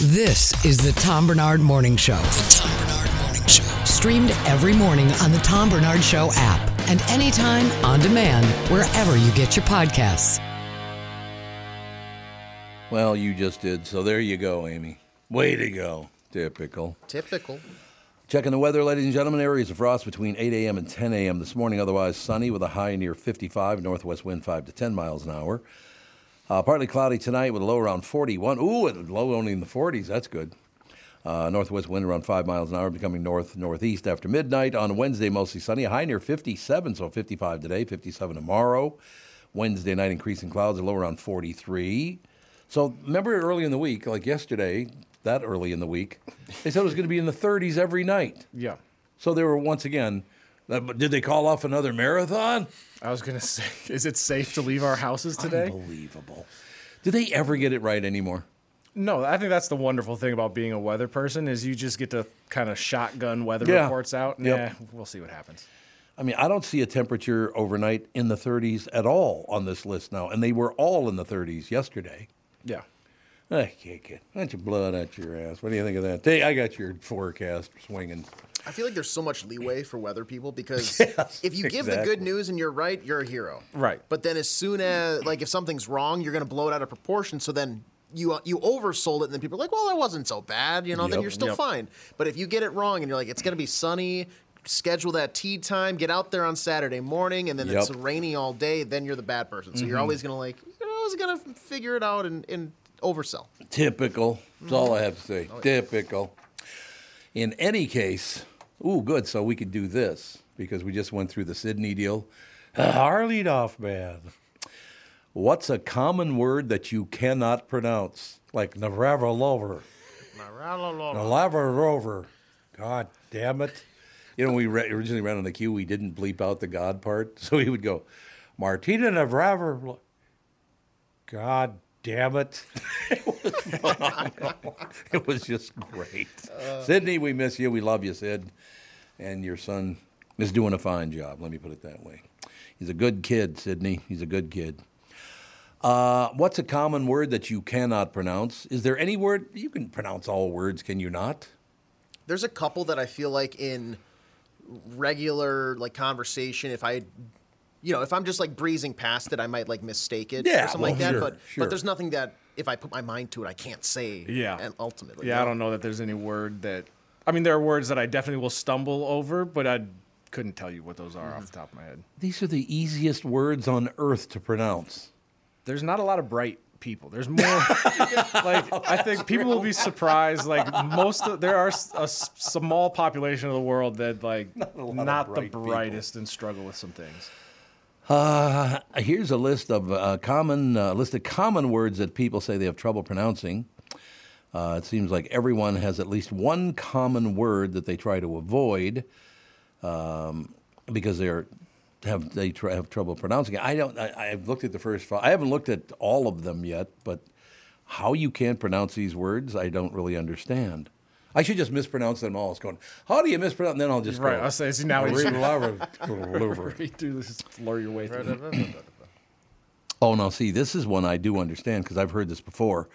This is the Tom Barnard Morning Show. The Tom Barnard Morning Show. Streamed every morning on the Tom Barnard Show app and anytime on demand wherever you get your podcasts. Well, you just did. So there you go, Amy. Way to go. Typical. Typical. Checking the weather, ladies and gentlemen. Areas of frost between 8 a.m. and 10 a.m. this morning. Otherwise sunny with a high near 55. Northwest wind 5 to 10 miles an hour. Uh, partly cloudy tonight with a low around 41. Ooh, and low only in the 40s. That's good. Uh, northwest wind around 5 miles an hour, becoming north northeast after midnight. On Wednesday, mostly sunny. A high near 57, so 55 today, 57 tomorrow. Wednesday night, increasing clouds, a low around 43. So remember early in the week, like yesterday, that early in the week, they said it was going to be in the 30s every night. Yeah. So they were once again. Did they call off another marathon? I was gonna say, is it safe to leave our houses today? Unbelievable. Do they ever get it right anymore? No, I think that's the wonderful thing about being a weather person is you just get to kind of shotgun weather Yeah. reports out. Yep. Yeah, we'll see what happens. I mean, I don't see a temperature overnight in the 30s at all on this list now, and they were all in the 30s yesterday. Yeah. I can't get that's your blood out your ass. What do you think of that? Hey, I got your forecast swinging. I feel like there's so much leeway for weather people because Yes, if you give the good news and you're right, you're a hero. Right. But then as soon as like if something's wrong, you're gonna blow it out of proportion. So then you you oversold it, and then people are like, well, that wasn't so bad. You know, then you're still Yep. fine. But if you get it wrong and you're like, it's gonna be sunny. Schedule that tea time. Get out there on Saturday morning, and then it's Yep. Mm-hmm. rainy all day. Then you're the bad person. So you're always gonna like, you know, I was gonna figure it out and, and oversell. Typical. That's all I have to say. Oh, Typical. In any case, ooh, good. So we could do this because we just went through the Sydney deal. Our leadoff man. What's a common word that you cannot pronounce? Like Navarro Navarro Rover. God damn it. You know, we re- originally ran on the queue, we didn't bleep out the God part. So he would go, Martina Navarro. God damn it. it was. It was just great. Sydney, we miss you. We love you, Sid. And your son is doing a fine job. Let me put it that way. He's a good kid, Sydney. He's a good kid. Uh, what's a common word that you cannot pronounce? Is there any word you can pronounce all words? Can you not? there's a couple that I feel like in regular like conversation, if I, you know, if I'm just like breezing past it, I might like mistake it Yeah, or something well, like that. sure, but sure. but there's nothing that if I put my mind to it, I can't say. Yeah. And ultimately, Yeah, I don't know that there's any word that. I mean, there are words that I definitely will stumble over, but I couldn't tell you what those are off the top of my head. These are the easiest words on earth to pronounce. There's not a lot of bright people. There's more. like I think people will be surprised. Like most, of, there are a small population of the world that like not, lot of the bright people. brightest and struggle with some things. Uh, here's a list of uh, common uh, list of common words that people say they have trouble pronouncing. Uh, it seems like everyone has at least one common word that they try to avoid um, because they're have they try, have trouble pronouncing it. I don't. I, I've looked at the first. I haven't looked at all of them yet, but how you can't pronounce these words, I don't really understand. I should just mispronounce them all. It's going. How do you mispronounce? And then I'll just Right. Go, I'll say see, now he's Read read through this, slur your way through. Oh, no, see, this is one I do understand because I've heard this before.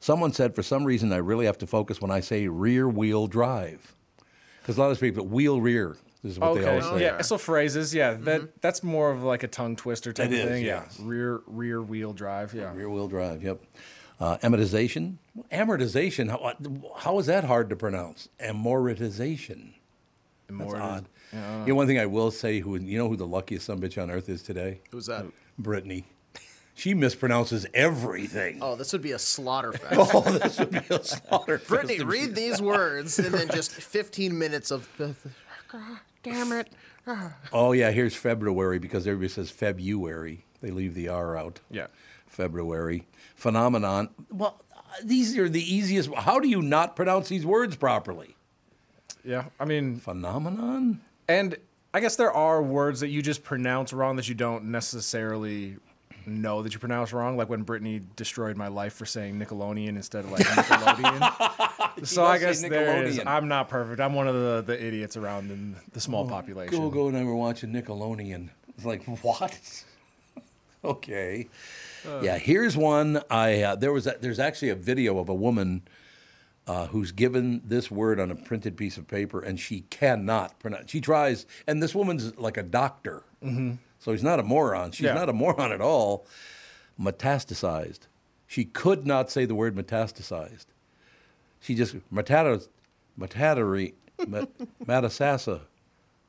Someone said, for some reason, I really have to focus when I say rear wheel drive. Because a lot of people, wheel rear is what they Okay. always say. yeah. So phrases. Yeah. That that's more of like a tongue twister type It of is, thing. yes. Yeah. Rear rear wheel drive. Yeah. Rear wheel drive, yep. Uh, amortization. Amortization. How, uh, how is that hard to pronounce? Amortization. That's odd. You know, one thing I will say, who you know who the luckiest son bitch on earth is today? Who's that? Brittany. She mispronounces everything. Oh, this would be a slaughter fest. Oh, this would be a slaughter. fest Brittany, read these words and then just 15 minutes of. Damn it. Oh yeah, here's February because everybody says February. They leave the R out. Yeah. February. Phenomenon. Well, these are the easiest. How do you not pronounce these words properly? Yeah. I mean, Phenomenon? and I guess there are words that you just pronounce wrong that you don't necessarily know that you pronounce wrong. Like when Brittany destroyed my life for saying Nickelodeon instead of like Nickelodeon. so I guess there is. I'm not perfect. I'm one of the, the idiots around in the small oh, population. Go go and I were watching Nickelodeon. It's like what? okay. Yeah, here's one. I uh, there was a, there's actually a video of a woman uh, who's given this word on a printed piece of paper, and she cannot pronounce. She tries, and this woman's like a doctor, mm-hmm. so he's not a moron. She's Yeah. not a moron at all. Metastasized. She could not say the word metastasized. She just metatas, metatari, met,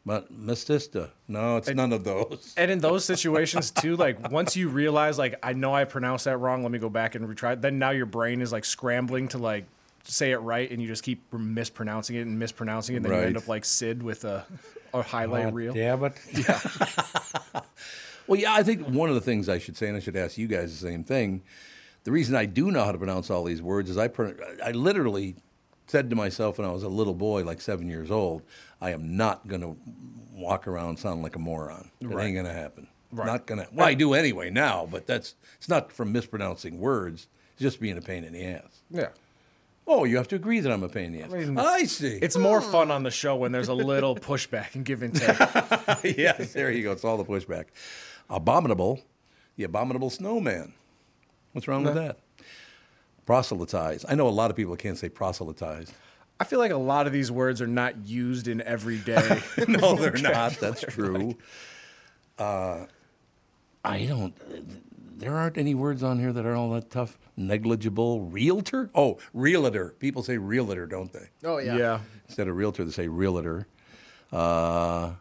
met, mestista. No, it's none of those. And in those situations too, like once you realize, like I know I pronounced that wrong, let me go back and retry. Then now your brain is like scrambling to like say it right, and you just keep mispronouncing it and mispronouncing it. And then you end up like Sid with a, a highlight God reel. Yeah, but Yeah. well, yeah, I think one of the things I should say, and I should ask you guys the same thing. The reason I do know how to pronounce all these words is I, pro- I literally said to myself when I was a little boy, like seven years old, I am not going to walk around sounding like a moron. It ain't going to happen. Not going to. Well, I do anyway now, but that's it's not from mispronouncing words. It's just being a pain in the ass. Yeah. Oh, you have to agree that I'm a pain in the ass. I, mean, see. It's more hmm. fun on the show when there's a little pushback and give and take. yes, there you go. It's all the pushback. Abominable, the abominable snowman. What's wrong with that? Proselytize. I know a lot of people can't say proselytize. I feel like a lot of these words are not used in everyday. no, they're not. That's true. Uh, I don't. There aren't any words on here that are all that tough. Negligible. Realtor. Oh, realtor. People say realtor, don't they? Oh, yeah. yeah. Instead of realtor, they say realtor. Uh,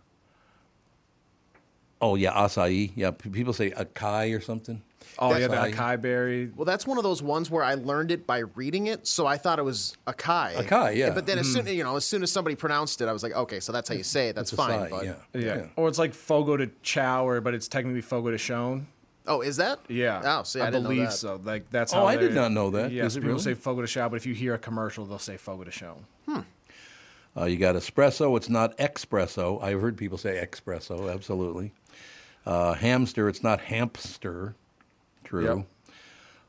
oh yeah, acai. Yeah, p- people say acai or something. Oh yeah, the Acai. acai berry. Well, that's one of those ones where I learned it by reading it, so I thought it was Akai. Akai, yeah. But then as soon you know, as soon as somebody pronounced it, I was like, okay, so that's how you say it. That's It's fine. acai, but yeah. Yeah. Or it's like fogo to chow, or but it's technically fogo to shone. oh, is that? Yeah. Oh, see, I, didn't believe know that. so. Like that's Oh, I did not know that. Yes, Is people really? say fogo to chow, but if you hear a commercial, they'll say fogo de chone. Uh, you got espresso. It's not espresso. I've heard people say espresso. Absolutely. Uh, hamster. It's not hamster. True.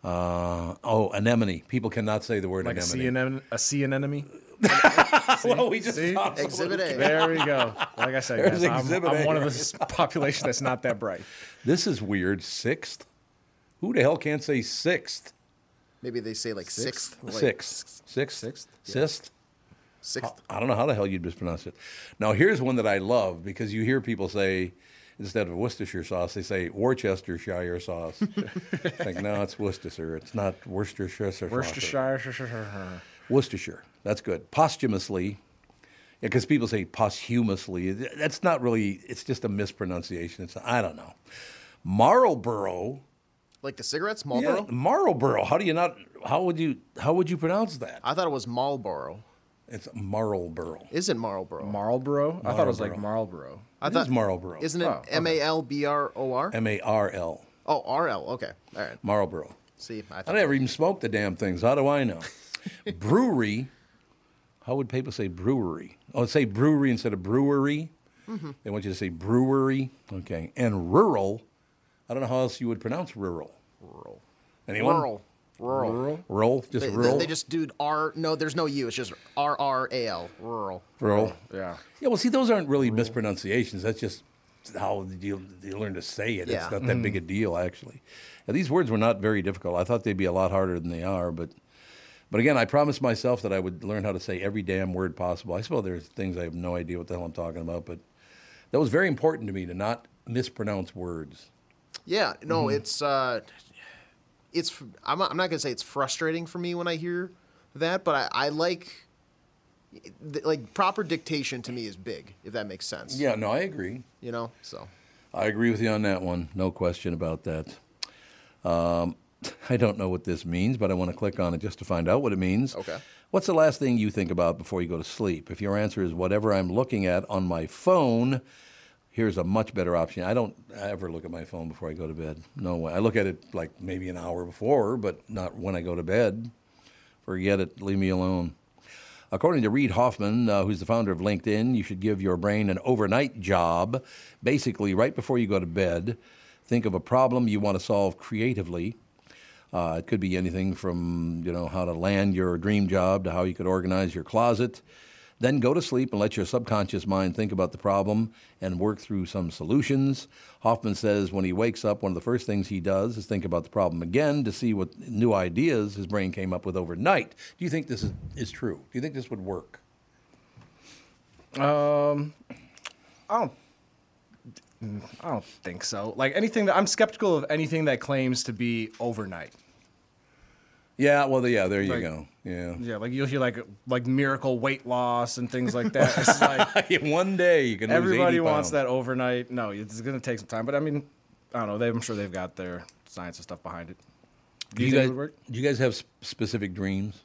Uh, oh, anemone. People cannot say the word Like a anemone. sea, anem- a sea anemone. well, we just See? Exhibit A. There we go. Like I said, guys, I'm, I'm one of right the population that's not that bright. This is weird. Sixth. Who the hell can't say sixth? Maybe they say like sixth. like, Sixth. Sixth. Sixth? Sixth. Sixth. I don't know how the hell you'd mispronounce it. Now, here's one that I love because you hear people say, instead of Worcestershire sauce, they say Worcestershire sauce. like, no, it's Worcestershire. It's not Worcestershire sauce. Worcestershire. Worcestershire. That's good. Posthumously, because people say posthumously. That's not really, it's just a mispronunciation. It's, I don't know. Marlboro. Like the cigarettes, Yeah, Marlboro. Marlboro. How do you not, how would you, how would you pronounce that? I thought it was Marlboro. It's Marlboro. Isn't Marlboro? Marlboro? I thought it was like Marlboro. Marlboro. I It thought is Marlboro. Isn't it Oh, okay. M A L B R O R? M A R L. Oh, R L. Okay. All right. Marlboro. See, I I thought never even smoked the damn things. How do I know? brewery. How would people say brewery? Oh, say brewery instead of brewery. Mm-hmm. They want you to say brewery. Okay. And rural. I don't know how else you would pronounce rural. rural. Anyone? Rural. Rural. Rural. Just They, they- rural. they just do R. No, there's no U. It's just R R A L. Rural. rural. Yeah. Yeah. Well, see, those aren't really mispronunciations. That's just how you, you learn to say it. Yeah. It's not that big a deal, actually. And these words were not very difficult. I thought they'd be a lot harder than they are, but. But again, I promised myself that I would learn how to say every damn word possible. I suppose there's things I have no idea what the hell I'm talking about, but that was very important to me to not mispronounce words. Yeah. No, Mm-hmm. it's. uh it's I'm, I'm not gonna say it's frustrating for me when I hear that, but I, I like like proper dictation to me is big if that makes sense. Yeah, no, I agree. You know, so I agree with you on that one. No question about that. Um, I don't know what this means, but I want to click on it just to find out what it means. Okay. What's the last thing you think about before you go to sleep? If your answer is whatever I'm looking at on my phone, here's a much better option. I don't ever look at my phone before I go to bed. No way. I look at it like maybe an hour before, but not when I go to bed. Forget it. Leave me alone. According to Reid Hoffman, uh, who's the founder of LinkedIn, you should give your brain an overnight job. Basically, right before you go to bed, think of a problem you want to solve creatively. Uh, it could be anything from you know how to land your dream job to how you could organize your closet. Then go to sleep and let your subconscious mind think about the problem and work through some solutions. Hoffman says when he wakes up, one of the first things he does is think about the problem again to see what new ideas his brain came up with overnight. Do you think this is, is true? Do you think this would work? Um, I don't. I don't think so. Like anything that I'm skeptical of anything that claims to be overnight. Yeah, well, yeah, there you Like- go. Yeah. Yeah, like you'll hear like like miracle weight loss and things like that. It's like One day you can lose everybody 80 wants that overnight. No, it's gonna take some time. But I mean, I don't know. They, I'm sure they've got their science and stuff behind it. Do you, guys, work? do you guys have specific dreams?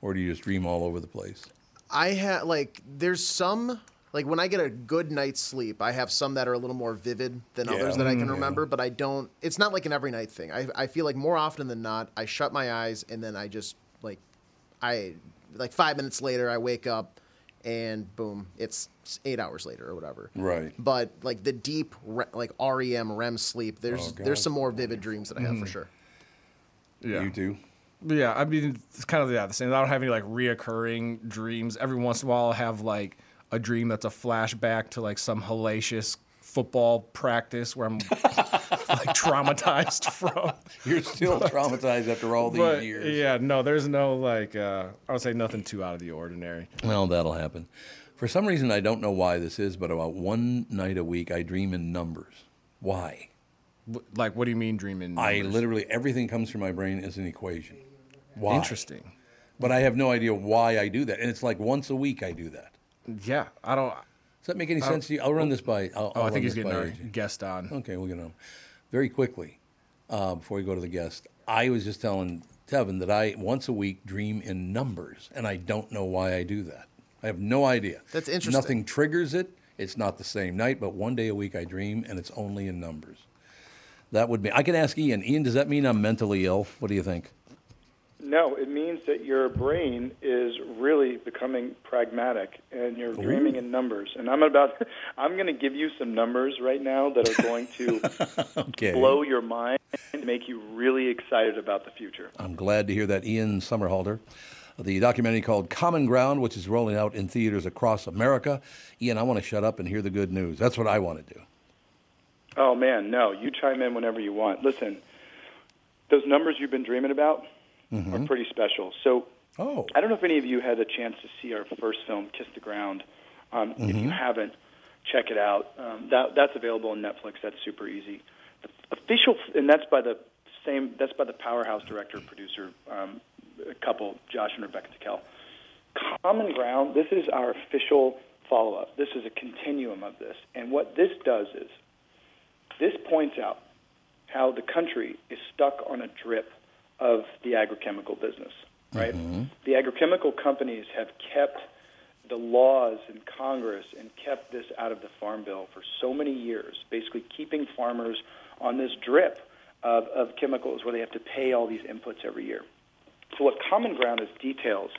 Or do you just dream all over the place? I have like there's some like when I get a good night's sleep, I have some that are a little more vivid than Yeah. others that I can Mm, remember, but I don't. It's not like an every night thing. I I feel like more often than not, I shut my eyes and then I just like I like five minutes later I wake up and boom, it's eight hours later or whatever. Right. But like the deep re- like REM REM sleep, there's Oh, there's some more vivid dreams that I have for sure. Yeah. You do. Yeah, I mean, it's kind of yeah, the same. I don't have any like reoccurring dreams. Every once in a while, I'll have like a dream that's a flashback to like some hellacious football practice where I'm like traumatized from. You're still traumatized after all these But years. yeah, no, there's no like uh, I would say nothing too out of the ordinary. Well, that'll happen. For some reason, I don't know why this is, but about one night a week, I dream in numbers. Why? Like, what do you mean dreaming? Numbers? I literally, everything comes through my brain as an equation. Why? interesting. But I have no idea why I do that. And it's like once a week I do that. Yeah, I don't. Does that make any sense to you? I'll run this by. I'll, Oh, I'll I think he's getting by our AJ. guest on. Okay, we'll get on. Very quickly, uh, before we go to the guest, I was just telling Tevin that I once a week dream in numbers, and I don't know why I do that. I have no idea. That's interesting. Nothing triggers it. It's not the same night, but one day a week I dream, and it's only in numbers. That would be. I can ask Ian. Ian, does that mean I'm mentally ill? What do you think? No, it means that your brain is really becoming pragmatic and you're dreaming in numbers. And I'm about I'm going to give you some numbers right now that are going to Okay. blow your mind and make you really excited about the future. I'm glad to hear that. Ian Somerhalder. The documentary called Common Ground, which is rolling out in theaters across America. Ian, I want to shut up and hear the good news. That's what I want to do. Oh man, no, you chime in whenever you want. Listen, those numbers you've been dreaming about are pretty special. So Oh. I don't know if any of you had a chance to see our first film, Kiss the Ground. Um, If you haven't, check it out. Um, that that's available on Netflix. That's super easy. The official, and that's by the same. That's by the powerhouse director producer um, couple, Josh and Rebecca Tickell. Common Ground. This is our official follow up. This is a continuum of this, and what this does is this points out how the country is stuck on a drip of the agrochemical business, right? Mm-hmm. The agrochemical companies have kept the laws in Congress and kept this out of the Farm Bill for so many years, basically keeping farmers on this drip of, of chemicals where they have to pay all these inputs every year. So what Common Ground is details,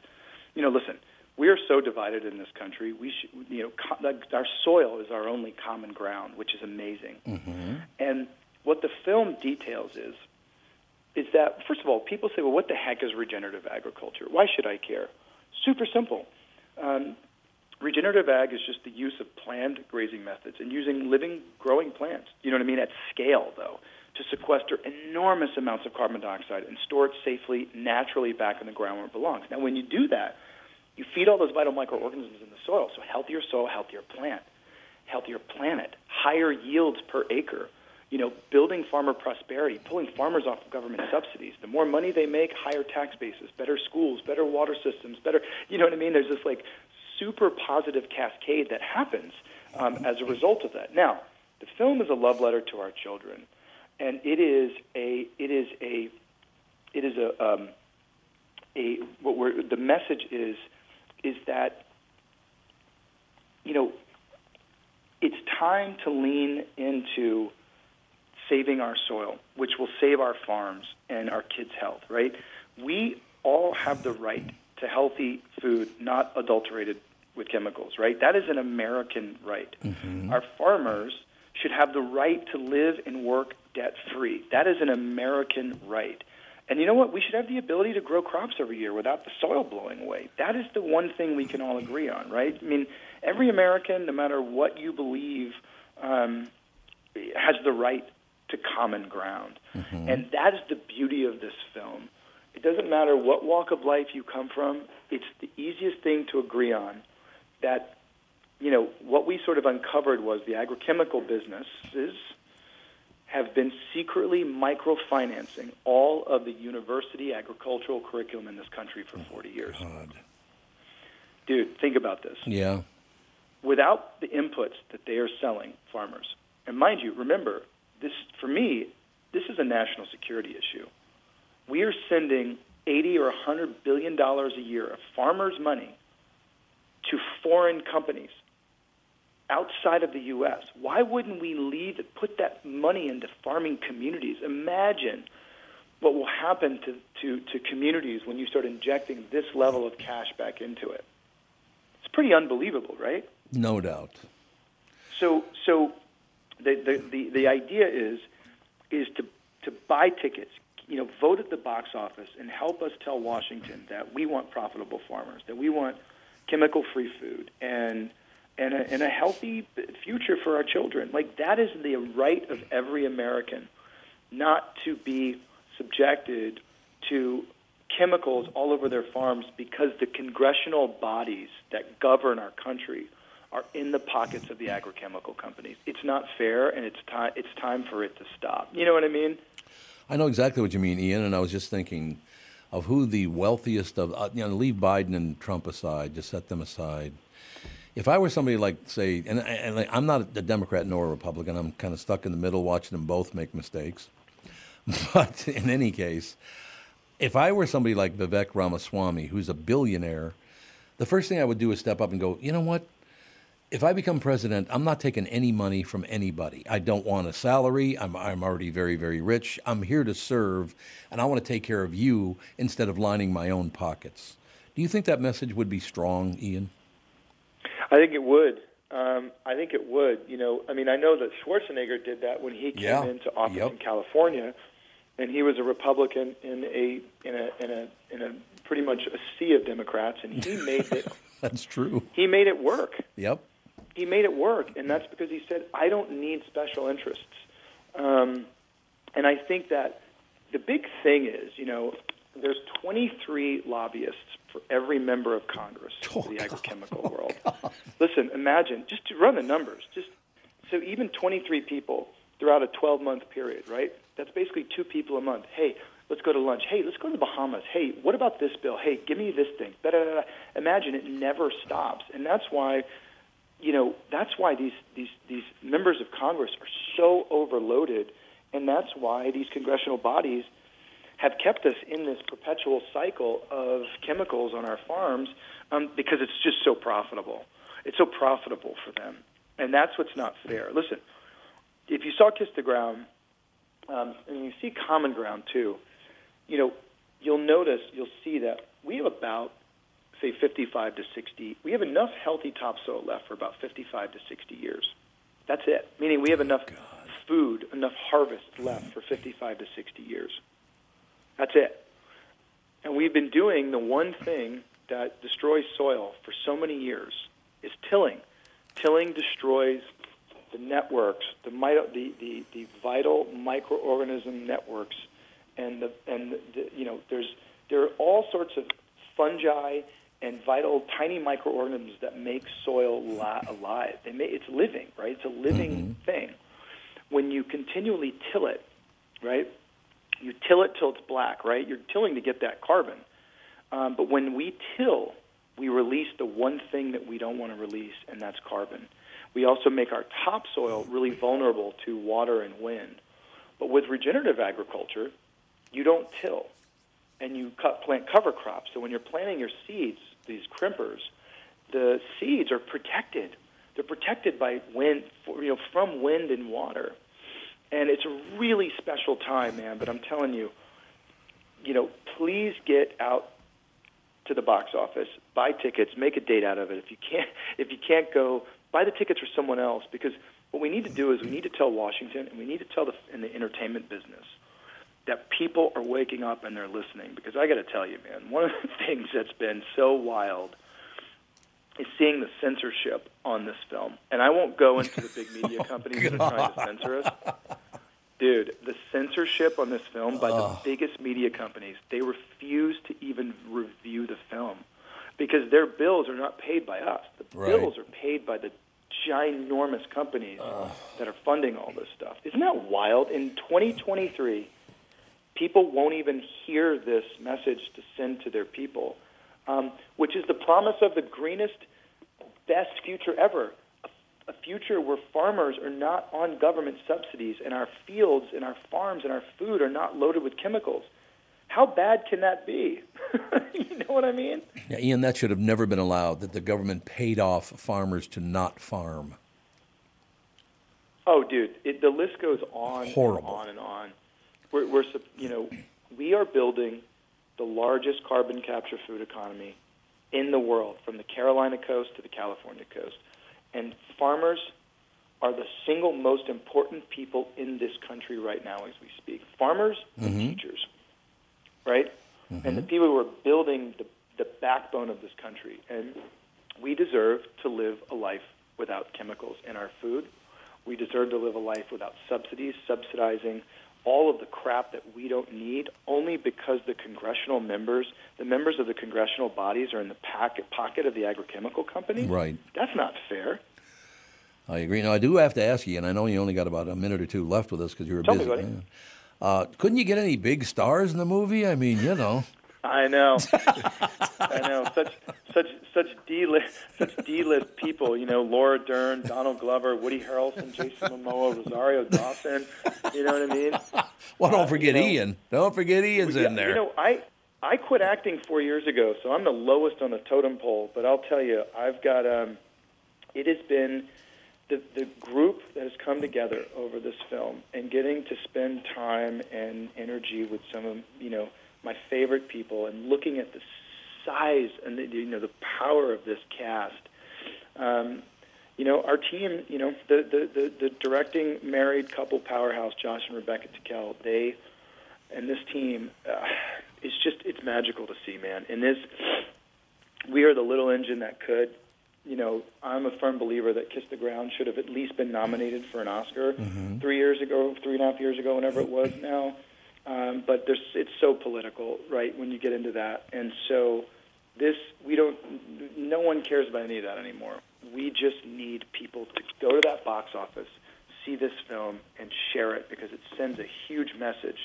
you know, listen, we are so divided in this country. We should, you know, co- our soil is our only common ground, which is amazing. Mm-hmm. And what the film details is, is that first of all, people say, well, what the heck is regenerative agriculture? Why should I care? Super simple. Um, regenerative ag is just the use of planned grazing methods and using living, growing plants. You know what I mean? At scale, though, to sequester enormous amounts of carbon dioxide and store it safely, naturally back in the ground where it belongs. Now, when you do that, you feed all those vital microorganisms in the soil. So healthier soil, healthier plant, healthier planet, higher yields per acre. You know, building farmer prosperity, pulling farmers off of government subsidies. The more money they make, higher tax bases, better schools, better water systems, better, you know what I mean? There's this like super positive cascade that happens um, as a result of that. Now, the film is a love letter to our children, and it is a, it is a, it is a, um, a what we're, the message is, is that, you know, it's time to lean into saving our soil, which will save our farms and our kids' health, right? We all have the right to healthy food, not adulterated with chemicals, right? That is an American right. Mm-hmm. Our farmers should have the right to live and work debt free. That is an American right. And you know what? We should have the ability to grow crops every year without the soil blowing away. That is the one thing we can all agree on, right? I mean, every American, no matter what you believe, um, has the right to common ground. Mm-hmm. And that is the beauty of this film. It doesn't matter what walk of life you come from, it's the easiest thing to agree on that, you know, what we sort of uncovered was the agrochemical businesses have been secretly microfinancing all of the university agricultural curriculum in this country for 40 years. God. Dude, think about this. Yeah. Without the inputs that they are selling farmers, and mind you, remember, this for me, this is a national security issue. We are sending 80 or 100 billion dollars a year of farmers' money to foreign companies outside of the U.S. Why wouldn't we leave it, put that money into farming communities? Imagine what will happen to, to, to communities when you start injecting this level of cash back into it. It's pretty unbelievable, right? No doubt. So, so the, the, the, idea is is to to buy tickets, you know, vote at the box office and help us tell Washington that we want profitable farmers, that we want chemical-free food and and a, and a healthy future for our children. Like that is the right of every American, not to be subjected to chemicals all over their farms because the congressional bodies that govern our country are in the pockets of the agrochemical companies. It's not fair, and it's time. It's time for it to stop. You know what I mean? I know exactly what you mean, Ian. And I was just thinking of who the wealthiest of uh, you know leave Biden and Trump aside, just set them aside. If I were somebody like say, and, and I'm not a Democrat nor a Republican, I'm kind of stuck in the middle, watching them both make mistakes. But in any case, if I were somebody like Vivek Ramaswamy, who's a billionaire, the first thing I would do is step up and go, you know what? If I become president, I'm not taking any money from anybody. I don't want a salary. I'm, I'm already very, very rich. I'm here to serve, and I want to take care of you instead of lining my own pockets. Do you think that message would be strong, Ian? I think it would. Um, I think it would. You know, I mean, I know that Schwarzenegger did that when he came yeah. into office yep. in California, and he was a Republican in a in a in a in a pretty much a sea of Democrats, and he made it. That's true. He made it work. Yep he made it work, and that's because he said, "I don't need special interests." Um, and I think that the big thing is, you know, there's 23 lobbyists for every member of Congress oh, the agrochemical God. world. Oh, Listen, imagine just to run the numbers. Just so even 23 people throughout a 12-month period, right? That's basically two people a month. Hey, let's go to lunch. Hey, let's go to the Bahamas. Hey, what about this bill? Hey, give me this thing. Da-da-da-da. Imagine it never stops, and that's why you know, that's why these, these, these members of Congress are so overloaded, and that's why these congressional bodies have kept us in this perpetual cycle of chemicals on our farms um, because it's just so profitable. It's so profitable for them. And that's what's not fair. Listen, if you saw Kiss the Ground, um, and you see Common Ground too, you know, you'll notice, you'll see that we have about say 55 to 60, we have enough healthy topsoil left for about 55 to 60 years. That's it. Meaning we have enough food, enough harvest left for 55 to 60 years. That's it. And we've been doing the one thing that destroys soil for so many years is tilling. Tilling destroys the networks, the, the, the, the vital microorganism networks, and the and the, you know there's there are all sorts of fungi and vital tiny microorganisms that make soil li- alive. They may, it's living, right? It's a living mm-hmm. thing. when you continually till it, right? You till it till it's black, right? You're tilling to get that carbon. Um, but when we till, we release the one thing that we don't want to release, and that's carbon. We also make our topsoil really vulnerable to water and wind. But with regenerative agriculture, you don't till, and you cut, plant cover crops. So when you're planting your seeds, these crimpers, the seeds are protected. They're protected by wind, you know, from wind and water. And it's a really special time, man. But I'm telling you, you know, please get out to the box office, buy tickets, make a date out of it. If you can't, if you can't go, buy the tickets for someone else. Because what we need to do is we need to tell Washington and we need to tell the in the entertainment business that people are waking up and they're listening. Because I got to tell you, man, one of the things that's been so wild is seeing the censorship on this film. And I won't go into the big media companies that are trying to censor us. Dude, the censorship on this film by the biggest media companies, they refuse to even review the film because their bills are not paid by us. The Right. bills are paid by the ginormous companies that are funding all this stuff. Isn't that wild? In 2023, people won't even hear this message to send to their people, um, which is the promise of the greenest, best future ever. A, a future where farmers are not on government subsidies and our fields and our farms and our food are not loaded with chemicals. How bad can that be? you know what I mean? Yeah, Ian, that should have never been allowed. That the government paid off farmers to not farm. Oh, dude, it, the list goes on Horrible. and on and on. We're, we're, you know, we are building the largest carbon capture food economy in the world, from the Carolina coast to the California coast, and farmers are the single most important people in this country right now as we speak. Farmers and mm-hmm. teachers, right? Mm-hmm. And the people who are building the, the backbone of this country. And we deserve to live a life without chemicals in our food. We deserve to live a life without subsidies, subsidizing all of the crap that we don't need only because the congressional members, the members of the congressional bodies are in the pocket, pocket of the agrochemical company? Right. That's not fair. I agree. Now, I do have to ask you, and I know you only got about a minute or two left with us because you were Tell me, busy. buddy. Yeah. Uh, couldn't you get any big stars in the movie? I mean, you know. I know. I know. Such such such D list such D list people, you know, Laura Dern, Donald Glover, Woody Harrelson, Jason Momoa, Rosario Dawson. You know what I mean? Well, don't Uh, forget you know- Ian. Don't forget Ian's Yeah, in there. You know, I I quit acting four years ago, so I'm the lowest on the totem pole. But I'll tell you, I've got um, it has been the the group that has come together over this film and getting to spend time and energy with some of you know my favorite people and looking at the size and the, you know the power of this cast. Um, you know, our team, you know, the, the, the, the directing married couple powerhouse, Josh and Rebecca Tickell, they and this team, uh, it's just it's magical to see, man. And this, we are the little engine that could. You know, I'm a firm believer that Kiss the Ground should have at least been nominated for an Oscar three years ago, three and a half years ago, whenever it was now. Um, but there's, it's so political, right? When you get into that, and so this, we don't. No one cares about any of that anymore. We just need people to go to that box office, see this film, and share it because it sends a huge message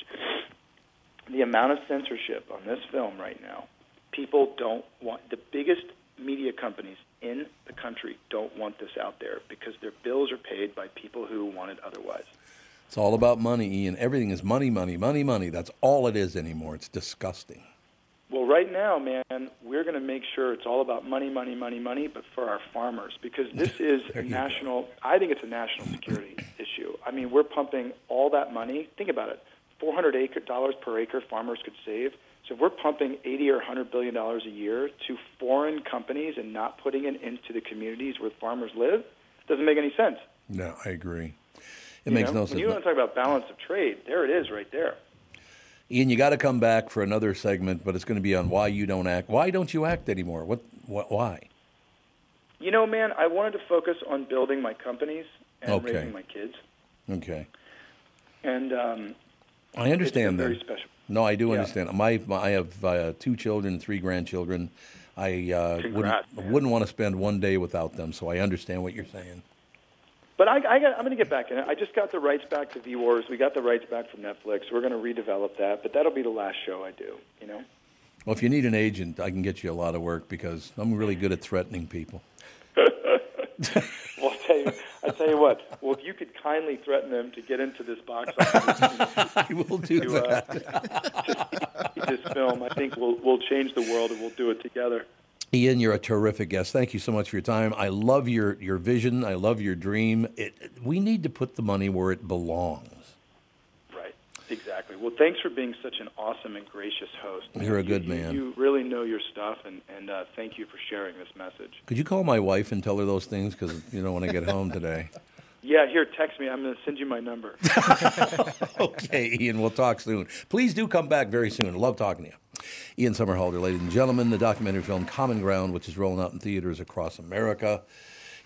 the amount of censorship on this film right now, people don't want the biggest media companies in the country don't want this out there because their bills are paid by people who want it otherwise. It's all about money, Ian. Everything is money, money, money, money. That's all it is anymore. It's disgusting. Well, right now, man, we're going to make sure it's all about money, money, money, money, but for our farmers because this is a you go. national. I think it's a national security issue. I mean, we're pumping all that money. Think about it: four hundred acre dollars per acre farmers could save. So if we're pumping eighty or hundred billion dollars a year to foreign companies and not putting it into the communities where farmers live, it doesn't make any sense. No, I agree. It You makes know? no When sense. you want to talk about balance of trade, there it is, right there. Ian, you got to come back for another segment, but it's going to be on why you don't act. Why don't you act anymore? What? What? Why? You know, man, I wanted to focus on building my companies and Okay. raising my kids, Okay. and um, I understand that. very special. No, I do Yeah. understand. My, my I have uh, two children, three grandchildren. I uh, Congrats, wouldn't man. wouldn't want to spend one day without them. So I understand what you're saying. But I, I got, I'm going to get back in it. I just got the rights back to V Wars. We got the rights back from Netflix. We're going to redevelop that, but that'll be the last show I do. You know. Well, if you need an agent, I can get you a lot of work because I'm really good at threatening people. Well, I tell you, I tell you what. Well, if you could kindly threaten them to get into this box office I will do to that. uh, see this film, I think we'll we'll change the world and we'll do it together. Ian, you're a terrific guest. Thank you so much for your time. I love your, your vision. I love your dream. It, we need to put the money where it belongs. Right. Exactly. Well, thanks for being such an awesome and gracious host. You're a good you- man. You really know your stuff, and and uh, thank you for sharing this message. Could you call my wife and tell her those things? Because, you know, when I get home today. Yeah, here, text me. I'm going to send you my number. okay, Ian, we'll talk soon. Please do come back very soon. Love talking to you. Ian Somerhalder, ladies and gentlemen, the documentary film Common Ground, which is rolling out in theaters across America.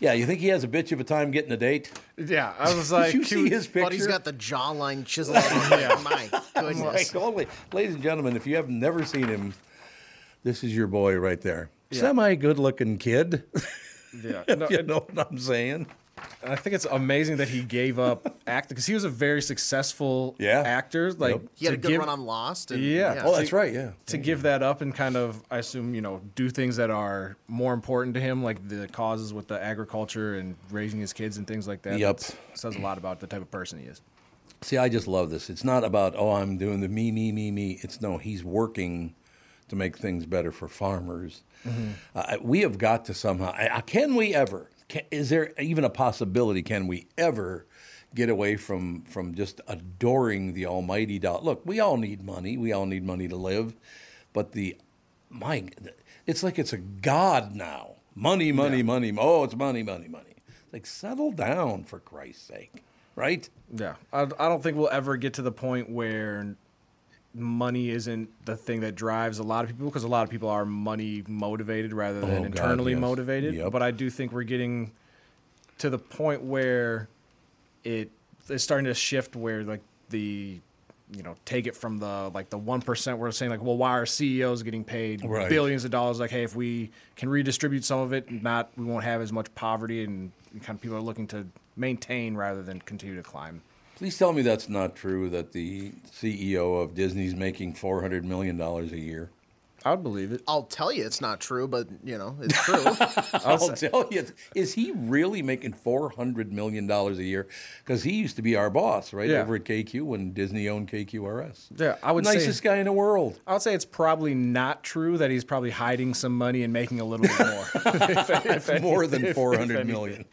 Yeah, you think he has a bitch of a time getting a date? Yeah, I was like, Did you see his picture? But he's got the jawline chiseled out. yeah. My goodness. Like, holy- ladies and gentlemen, if you have never seen him, this is your boy right there. Semi good looking kid. yeah, no, you it- know what I'm saying? I think it's amazing that he gave up acting because he was a very successful Yeah. actor. Like Yep. He had a good give- run on Lost. And, Yeah. Oh, that's right, yeah. to give that up and kind of, I assume, you know, do things that are more important to him, like the causes with the agriculture and raising his kids and things like that. Yep. That's- says a lot about the type of person he is. See, I just love this. It's not about, oh, I'm doing the me, me, me, me. It's no, he's working to make things better for farmers. Uh, we have got to somehow, I, I- can we ever, can, is there even a possibility, can we ever get away from, from just adoring the almighty dollar? Look, we all need money. We all need money to live. But the, my, it's like it's a god now. Money, money, money. Oh, it's money, money, money. Like, settle down for Christ's sake, right? Yeah, I, I don't think we'll ever get to the point where money isn't the thing that drives a lot of people because a lot of people are money motivated rather than Oh, God, internally yes. motivated. Yep. But I do think we're getting to the point where it is starting to shift where like the you know take it from the like the one percent we're saying like well why are CEOs getting paid Right. billions of dollars like hey if we can redistribute some of it not we won't have as much poverty and kind of people are looking to maintain rather than continue to climb. Please tell me that's not true. That the CEO of Disney's making four hundred million dollars a year. I would believe it. I'll tell you it's not true, but, you know, it's true. I'll tell you, is he really making four hundred million dollars a year? Because he used to be our boss, right, Yeah. over at KQ when Disney owned KQRS. Yeah, I would say- nicest guy in the world. I would say it's probably not true that he's probably hiding some money and making a little bit more. If- if any- More than if- four if hundred million.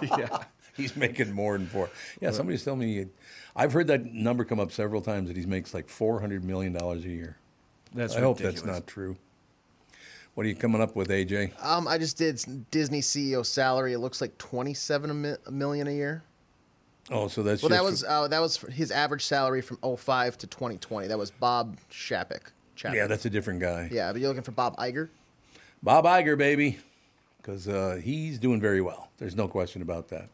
yeah. He's making more than four. Yeah, somebody's telling me. I've heard that number come up several times that he makes like four hundred million dollars a year. That's I hope that's not true. What are you coming up with, AJ? um, I just did Disney CEO salary. It looks like 27 a mi- a million a year. Oh, so that's Well, just that was uh, that was his average salary from 05 to 2020. That was Bob Chapek. Chapek. yeah, that's a different guy. Yeah, but you're looking for Bob Iger? Bob Iger, baby, because uh, he's doing very well. There's no question about that.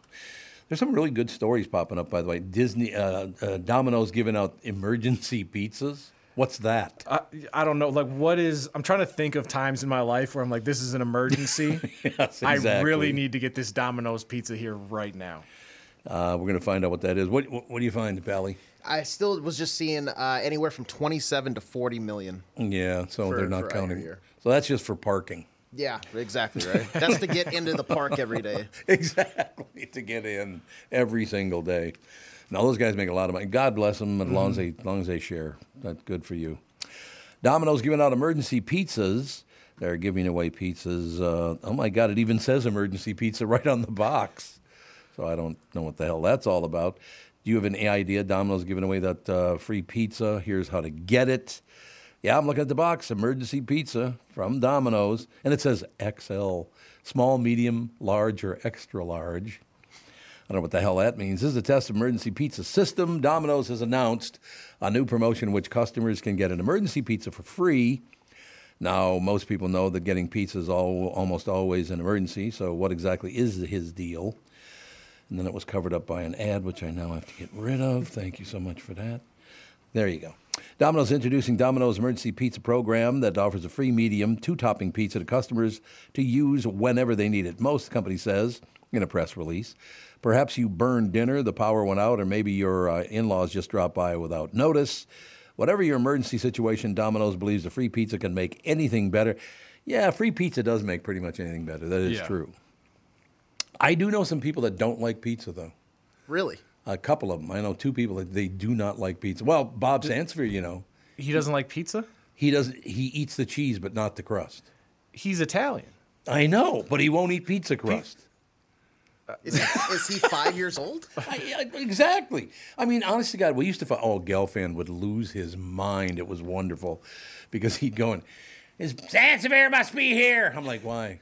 There's some really good stories popping up, by the way. Disney, uh, uh, Domino's giving out emergency pizzas. What's that? I, I don't know. Like, what is? I'm trying to think of times in my life where I'm like, this is an emergency. Yes, exactly. I really need to get this Domino's pizza here right now. Uh, we're going to find out what that is. What, what, what do you find, Pally? I still was just seeing uh, anywhere from 27 to 40 million. Yeah, so For- they're not counting. here. So that's just for parking. Yeah, exactly right. That's to get into the park every day. exactly to get in every single day. Now those guys make a lot of money. God bless them as long as they as long as they share. That's good for you. Domino's giving out emergency pizzas. They're giving away pizzas. Uh, oh my God! It even says emergency pizza right on the box. So I don't know what the hell that's all about. Do you have an idea? Domino's giving away that uh, free pizza. Here's how to get it. Yeah, I'm looking at the box. Emergency pizza from Domino's, and it says XL, small, medium, large, or extra large. I don't know what the hell that means. This is a test emergency pizza system. Domino's has announced a new promotion in which customers can get an emergency pizza for free. Now, most people know that getting pizza is all, almost always an emergency. So, what exactly is his deal? And then it was covered up by an ad, which I now have to get rid of. Thank you so much for that. There you go. Domino's introducing Domino's Emergency Pizza Program that offers a free medium, two topping pizza to customers to use whenever they need it. Most, the company says in a press release. Perhaps you burned dinner, the power went out, or maybe your uh, in laws just dropped by without notice. Whatever your emergency situation, Domino's believes a free pizza can make anything better. Yeah, free pizza does make pretty much anything better. That is Yeah. true. I do know some people that don't like pizza, though. Really? A couple of them. I know two people that they do not like pizza. Well, Bob Sansevere, you know, He doesn't like pizza. he doesn't. He eats the cheese, but not the crust. He's Italian. I know, but he won't eat pizza crust. Uh, is he, is he five years old? I, I- exactly. I mean, honest to God, we used to find, oh, Gelfand would lose his mind. It was wonderful because he'd go and, his Sansevere must be here. I'm like, why?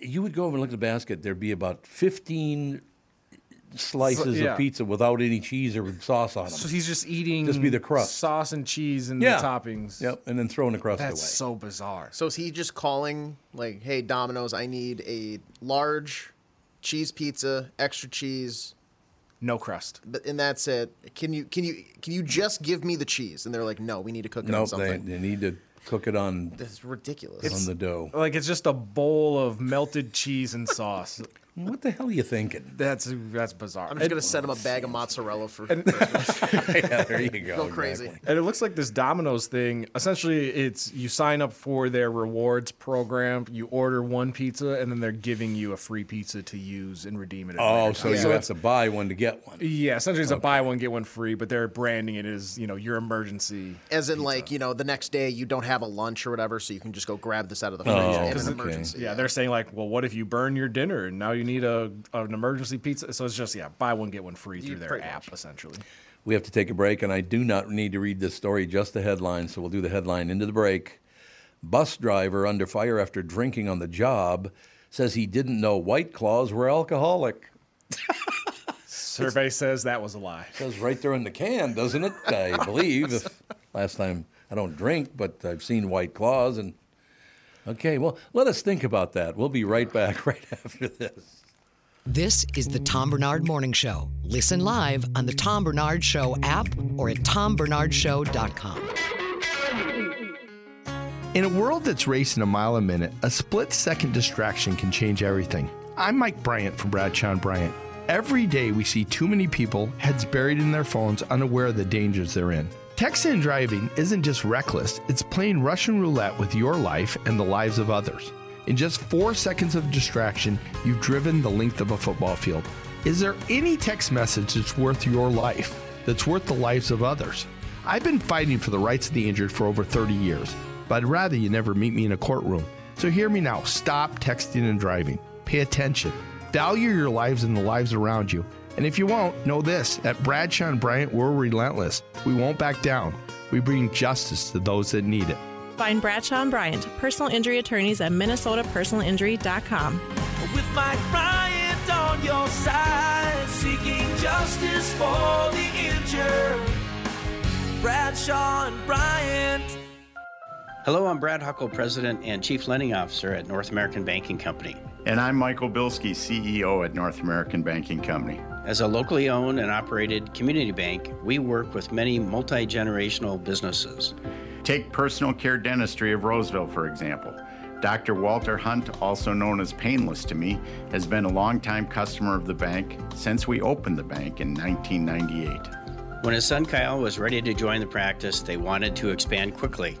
You would go over and look at the basket. There'd be about 15 slices yeah. of pizza without any cheese or sauce on them. So he's just eating Just be the crust. sauce and cheese and yeah. the toppings. Yep, and then throwing the crust That's away. so bizarre. So is he just calling like, "Hey, Domino's, I need a large cheese pizza, extra cheese, No crust. but and that's it. Can you can you can you just give me the cheese?" And they're like, "No, we need to cook it on Nope, they, something." they need to cook it on, That's ridiculous. on the dough. Like it's just a bowl of melted cheese and sauce. What the hell are you thinking? That's that's bizarre. I'm just gonna send him a bag of mozzarella for. yeah, there you go. Go crazy. exactly. And it looks like this Domino's thing. Essentially, it's you sign up for their rewards program. You order one pizza, and then they're giving you a free pizza to use and redeem it. Oh, so time. you have to buy one to get one. yeah, essentially it's a buy one get one free, but they're branding it as you know your emergency. As in, like you know, the next day you don't have a lunch or whatever, so you can just go grab this out of the oh, fridge Oh, in okay. an emergency. Yeah, they're saying like, well, what if you burn your dinner and now you need a an emergency pizza? So it's just yeah, buy one get one free through their pretty app essentially. We have to take a break, and I do not need to read this story, just the headline. So we'll do the headline into the break. Bus driver under fire after drinking on the job says he didn't know White Claws were alcoholic. Survey says that was a lie. Says right there in the can, doesn't it? I believe. If, last time I don't drink, but I've seen White Claws, and okay. Well, let us think about that. We'll be right back right after this. This is the Tom Barnard Morning Show. Listen live on the Tom Barnard Show app or at tombarnardshow.com. In a world that's racing a mile a minute, a split second distraction can change everything. I'm Mike Bryant from Bradshaw and Bryant. Every day we see too many people, heads buried in their phones, unaware of the dangers they're in. Texting and driving isn't just reckless, it's playing Russian roulette with your life and the lives of others. In just four seconds of distraction, you've driven the length of a football field. Is there any text message that's worth your life, that's worth the lives of others? I've been fighting for the rights of the injured for over 30 years, but I'd rather you never meet me in a courtroom. So hear me now stop texting and driving. Pay attention. Value your lives and the lives around you. And if you won't, know this at Bradshaw and Bryant, we're relentless. We won't back down. We bring justice to those that need it. Find Bradshaw and Bryant, personal injury attorneys at minnesotapersonalinjury.com. With Mike Bryant on your side, seeking justice for the injured. Bradshaw and Bryant. Hello, I'm Brad Huckle, President and Chief Lending Officer at North American Banking Company. And I'm Michael Bilski, CEO at North American Banking Company. As a locally owned and operated community bank, we work with many multi generational businesses. Take personal care dentistry of Roseville, for example. Dr. Walter Hunt, also known as Painless to me, has been a longtime customer of the bank since we opened the bank in 1998. When his son Kyle was ready to join the practice, they wanted to expand quickly.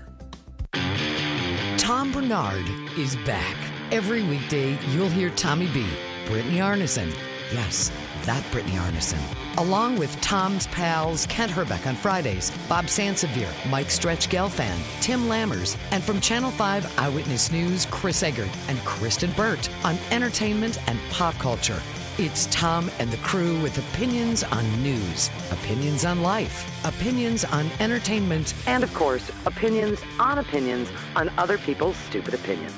Tom Barnard is back. Every weekday, you'll hear Tommy B, Brittany Arneson. Yes, that Brittany Arneson. Along with Tom's pals Kent Hrbek on Fridays, Bob Sansevere, Mike Stretch Gelfand, Tim Lammers, and from Channel 5 Eyewitness News, Chris Egert and Kristyn Burtt on entertainment and pop culture. It's Tom and the crew with opinions on news, opinions on life, opinions on entertainment, And of course, opinions on opinions on other people's stupid opinions.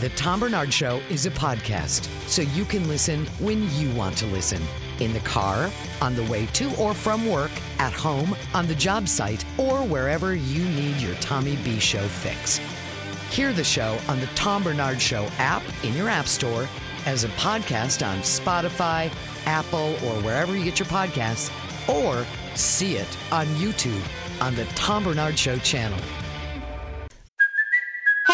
The Tom Barnard Show is a podcast, so you can listen when you want to listen. In the car, on the way to or from work, at home, on the job site, or wherever you need your Tommy B Show fix. Hear the show on the Tom Barnard Show app in your App Store, as a podcast on Spotify, Apple, or wherever you get your podcasts, or see it on YouTube on the Tom Barnard Show channel.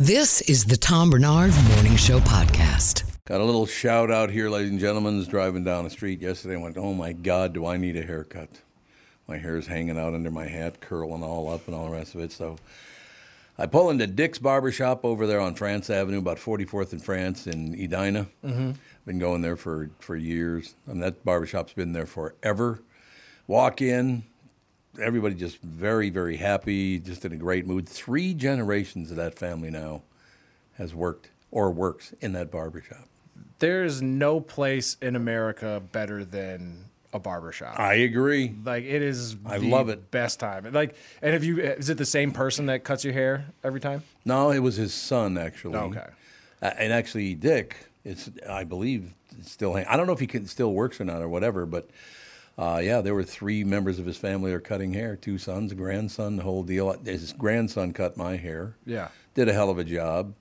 This is the Tom Barnard Morning Show podcast. Got a little shout out here, ladies and gentlemen. Driving down the street yesterday and went, oh my God, do I need a haircut? My hair is hanging out under my hat, curling all up and all the rest of it. So I pull into Dick's Barber Shop over there on France Avenue, about 44th and France in Edina. Mhm. Been going there for, for years. I mean, that barber shop's been there forever. Walk in, everybody just very, very happy, just in a great mood. Three generations of that family now has worked or works in that barbershop. There's no place in America better than a barbershop. I agree. Like it is. I the love it. Best time. Like, and have you? Is it the same person that cuts your hair every time? No, it was his son actually. Okay. Uh, and actually, Dick, it's I believe still. hang- I don't know if he can, still works or not or whatever, but uh, yeah, there were three members of his family are cutting hair. Two sons, a grandson, the whole deal. His grandson cut my hair. Yeah. did a hell of a job.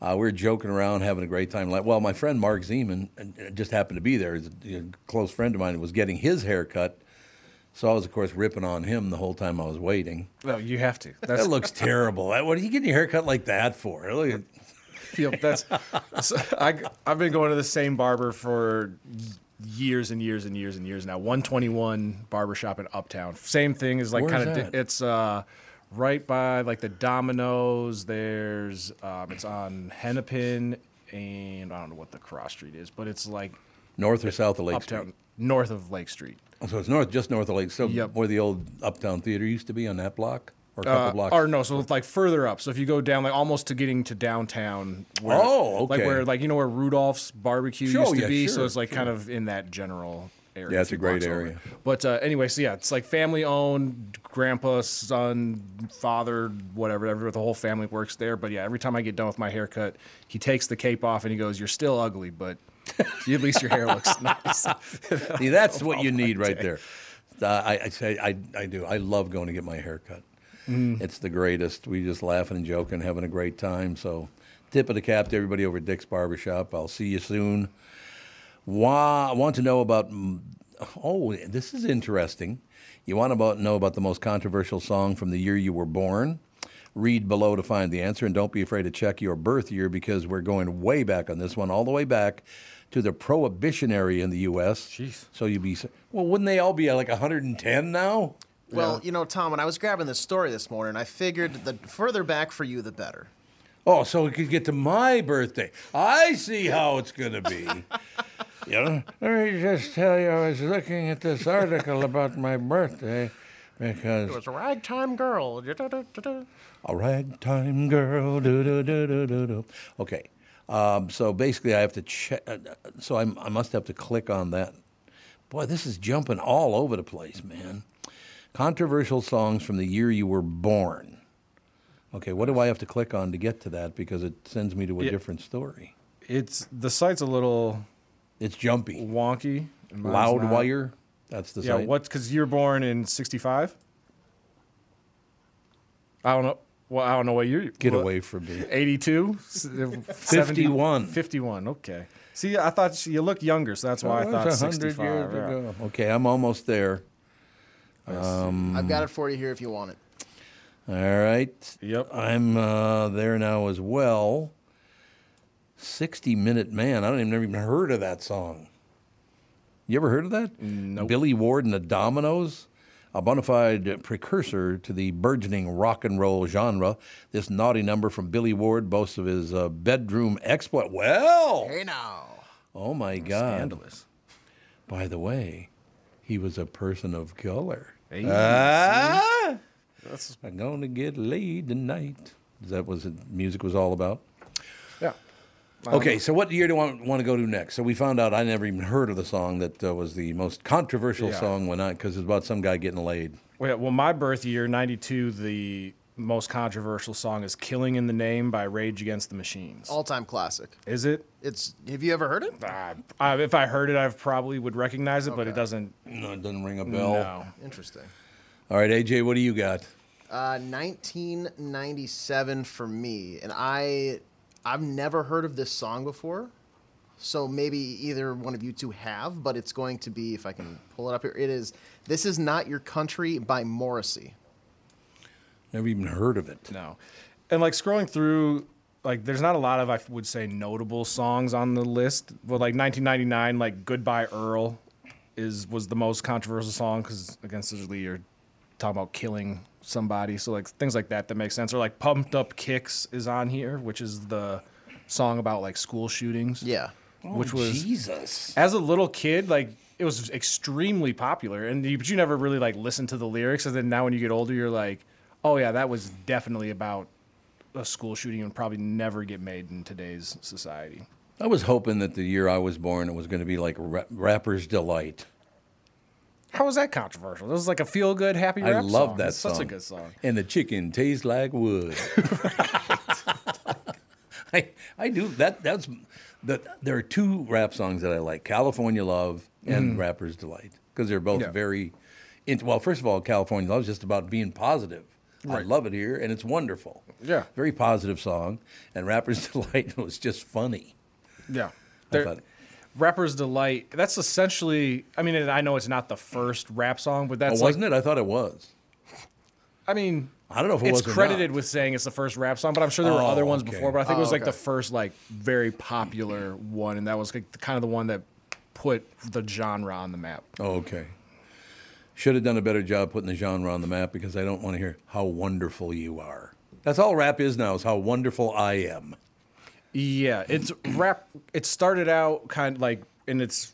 Uh, we were joking around, having a great time. Like, well, my friend Mark Zeman just happened to be there. He's a, close friend of mine. Was getting his hair cut, so I was, of course, ripping on him the whole time I was waiting. Well, you have to. that looks terrible. What are you getting your hair cut like that for? Look at, Yep, that's. I I've been going to the same barber for years and years and years and years now. 121 barbershop in Uptown. Same thing is like kind of it's uh right by like the Domino's. There's um it's on Hennepin and I don't know what the cross street is, but it's like north or south of Lake Uptown Street. north of Lake Street. So it's north, just north of Lake. So Yep. where the old Uptown Theater used to be on that block, or a couple Uh, blocks. Or no, so it's like further up. So if you go down, like almost to getting to downtown. Where, Oh, Like where, like you know where Rudolph's barbecue Sure, used to yeah, be. So it's like kind of in that general area. Yeah, it's a great blocks over. area. But uh, anyway, so yeah, it's like family owned. Grandpa, son, father, whatever, whatever. The whole family works there. But yeah, every time I get done with my haircut, he takes the cape off and he goes, "You're still ugly, but at least your hair looks nice." See, that's what you Oh, need right day. there. Uh, I, I say I, I do. I love going to get my hair cut. Mm. It's the greatest. We just laughing and joking, having a great time. So, tip of the cap to everybody over at Dick's Barbershop. I'll see you soon. Why, I want to know about? mm, Oh, this is interesting. You want to know about the most controversial song from the year you were born? Read below to find the answer, and don't be afraid to check your birth year because we're going way back on this one, all the way back to the prohibitionary in the U.S. Jeez. So you'd be well, wouldn't they all be like 110 now? Well, you know, Tom, when I was grabbing this story this morning, I figured the further back for you, the better. Oh, so we could get to my birthday. I see how it's going to be. you know, let me just tell you, I was looking at this article about my birthday because It was a ragtime girl. A ragtime girl. Do do do do do do. Okay, um, so basically, I have to check. Uh, so I, I must have to click on that. Boy, this is jumping all over the place, man. Controversial songs from the year you were born. Okay, what do I have to click on to get to that? Because it sends me to a Yeah. different story. It's the site's a little. It's jumpy. Wonky. and mine's not. Loudwire. That's the yeah, site. what's because you're born in '65? I don't know. Well, I don't know what you're. Get what- away from me. 82? Uh, 51. 51. Okay. See, I thought you look younger, so that's why I thought 65. years yeah. ago. Okay, I'm almost there. Um, I've got it for you here if you want it. All right. Yep. I'm uh, there now as well. 60 Minute Man. I don't even never even heard of that song. You ever heard of that? Nope. Billy Ward and the Dominoes, a bona fide precursor to the burgeoning rock and roll genre. This naughty number from Billy Ward boasts of his uh, bedroom exploit. Well, Hey now. oh my God! Scandalous. By the way, he was a person of color. Hey, ah, That's I'm gonna get laid tonight. Is that what the music was all about? yeah. Okay, so what year do I want, want to go to next? So we found out I never even heard of the song that uh, was the most controversial Yeah. song when I because it's about some guy getting laid. Well, yeah, well, my birth year, '92, the most controversial song is "Killing in the Name" by Rage Against the Machines. All time classic. Is it? It's. Have you ever heard it? Uh, I, if I heard it, I probably would recognize it, but it doesn't. No, it doesn't ring a bell. No. Interesting. All right, AJ, what do you got? Uh, 1997 for me, and I, I've never heard of this song before, so maybe either one of you two have, but it's going to be if I can pull it up here. It is "This Is Not Your Country" by Morrissey. Never even heard of it. No. And like scrolling through, like there's not a lot of I would say notable songs on the list. But like 1999, like "Goodbye Earl" is was the most controversial song because against usually you're talking about killing somebody, so like things like that that make sense. Or like "Pumped Up Kicks" is on here, which is the song about like school shootings. Yeah. which Oh, was Jesus. as a little kid, like it was extremely popular, and you, but you never really like listened to the lyrics. And then now, when you get older, you're like, oh yeah, that was definitely about a school shooting, and probably never get made in today's society. I was hoping that the year I was born it was going to be like ra- Rapper's Delight. How was that controversial? It was like a feel good, happy I rap love song. that It's song. Such a good song. And the chicken tastes like wood. I I do that. That's the. There are two rap songs that I like: California Love and Mm. Rapper's Delight, because they're both Yeah. very. Well, first of all, California Love is just about being positive. I love it here, and it's wonderful. Yeah. very positive song. And Rapper's Delight was just funny. Yeah. I thought- Rapper's Delight. That's essentially. I mean, and I know it's not the first rap song, but that's oh, wasn't like, it? I thought it was. I mean, I don't know if it it's was or credited with saying it's the first rap song, but I'm sure there were Oh, other ones okay. before. But I think it Oh, was like okay. the first like very popular one, and that was like kind of the one that put the genre on the map. Oh, okay. Should have done a better job putting the genre on the map because I don't want to hear how wonderful you are. That's all rap is now is how wonderful I am. Yeah, it's rap. It started out kind of like in its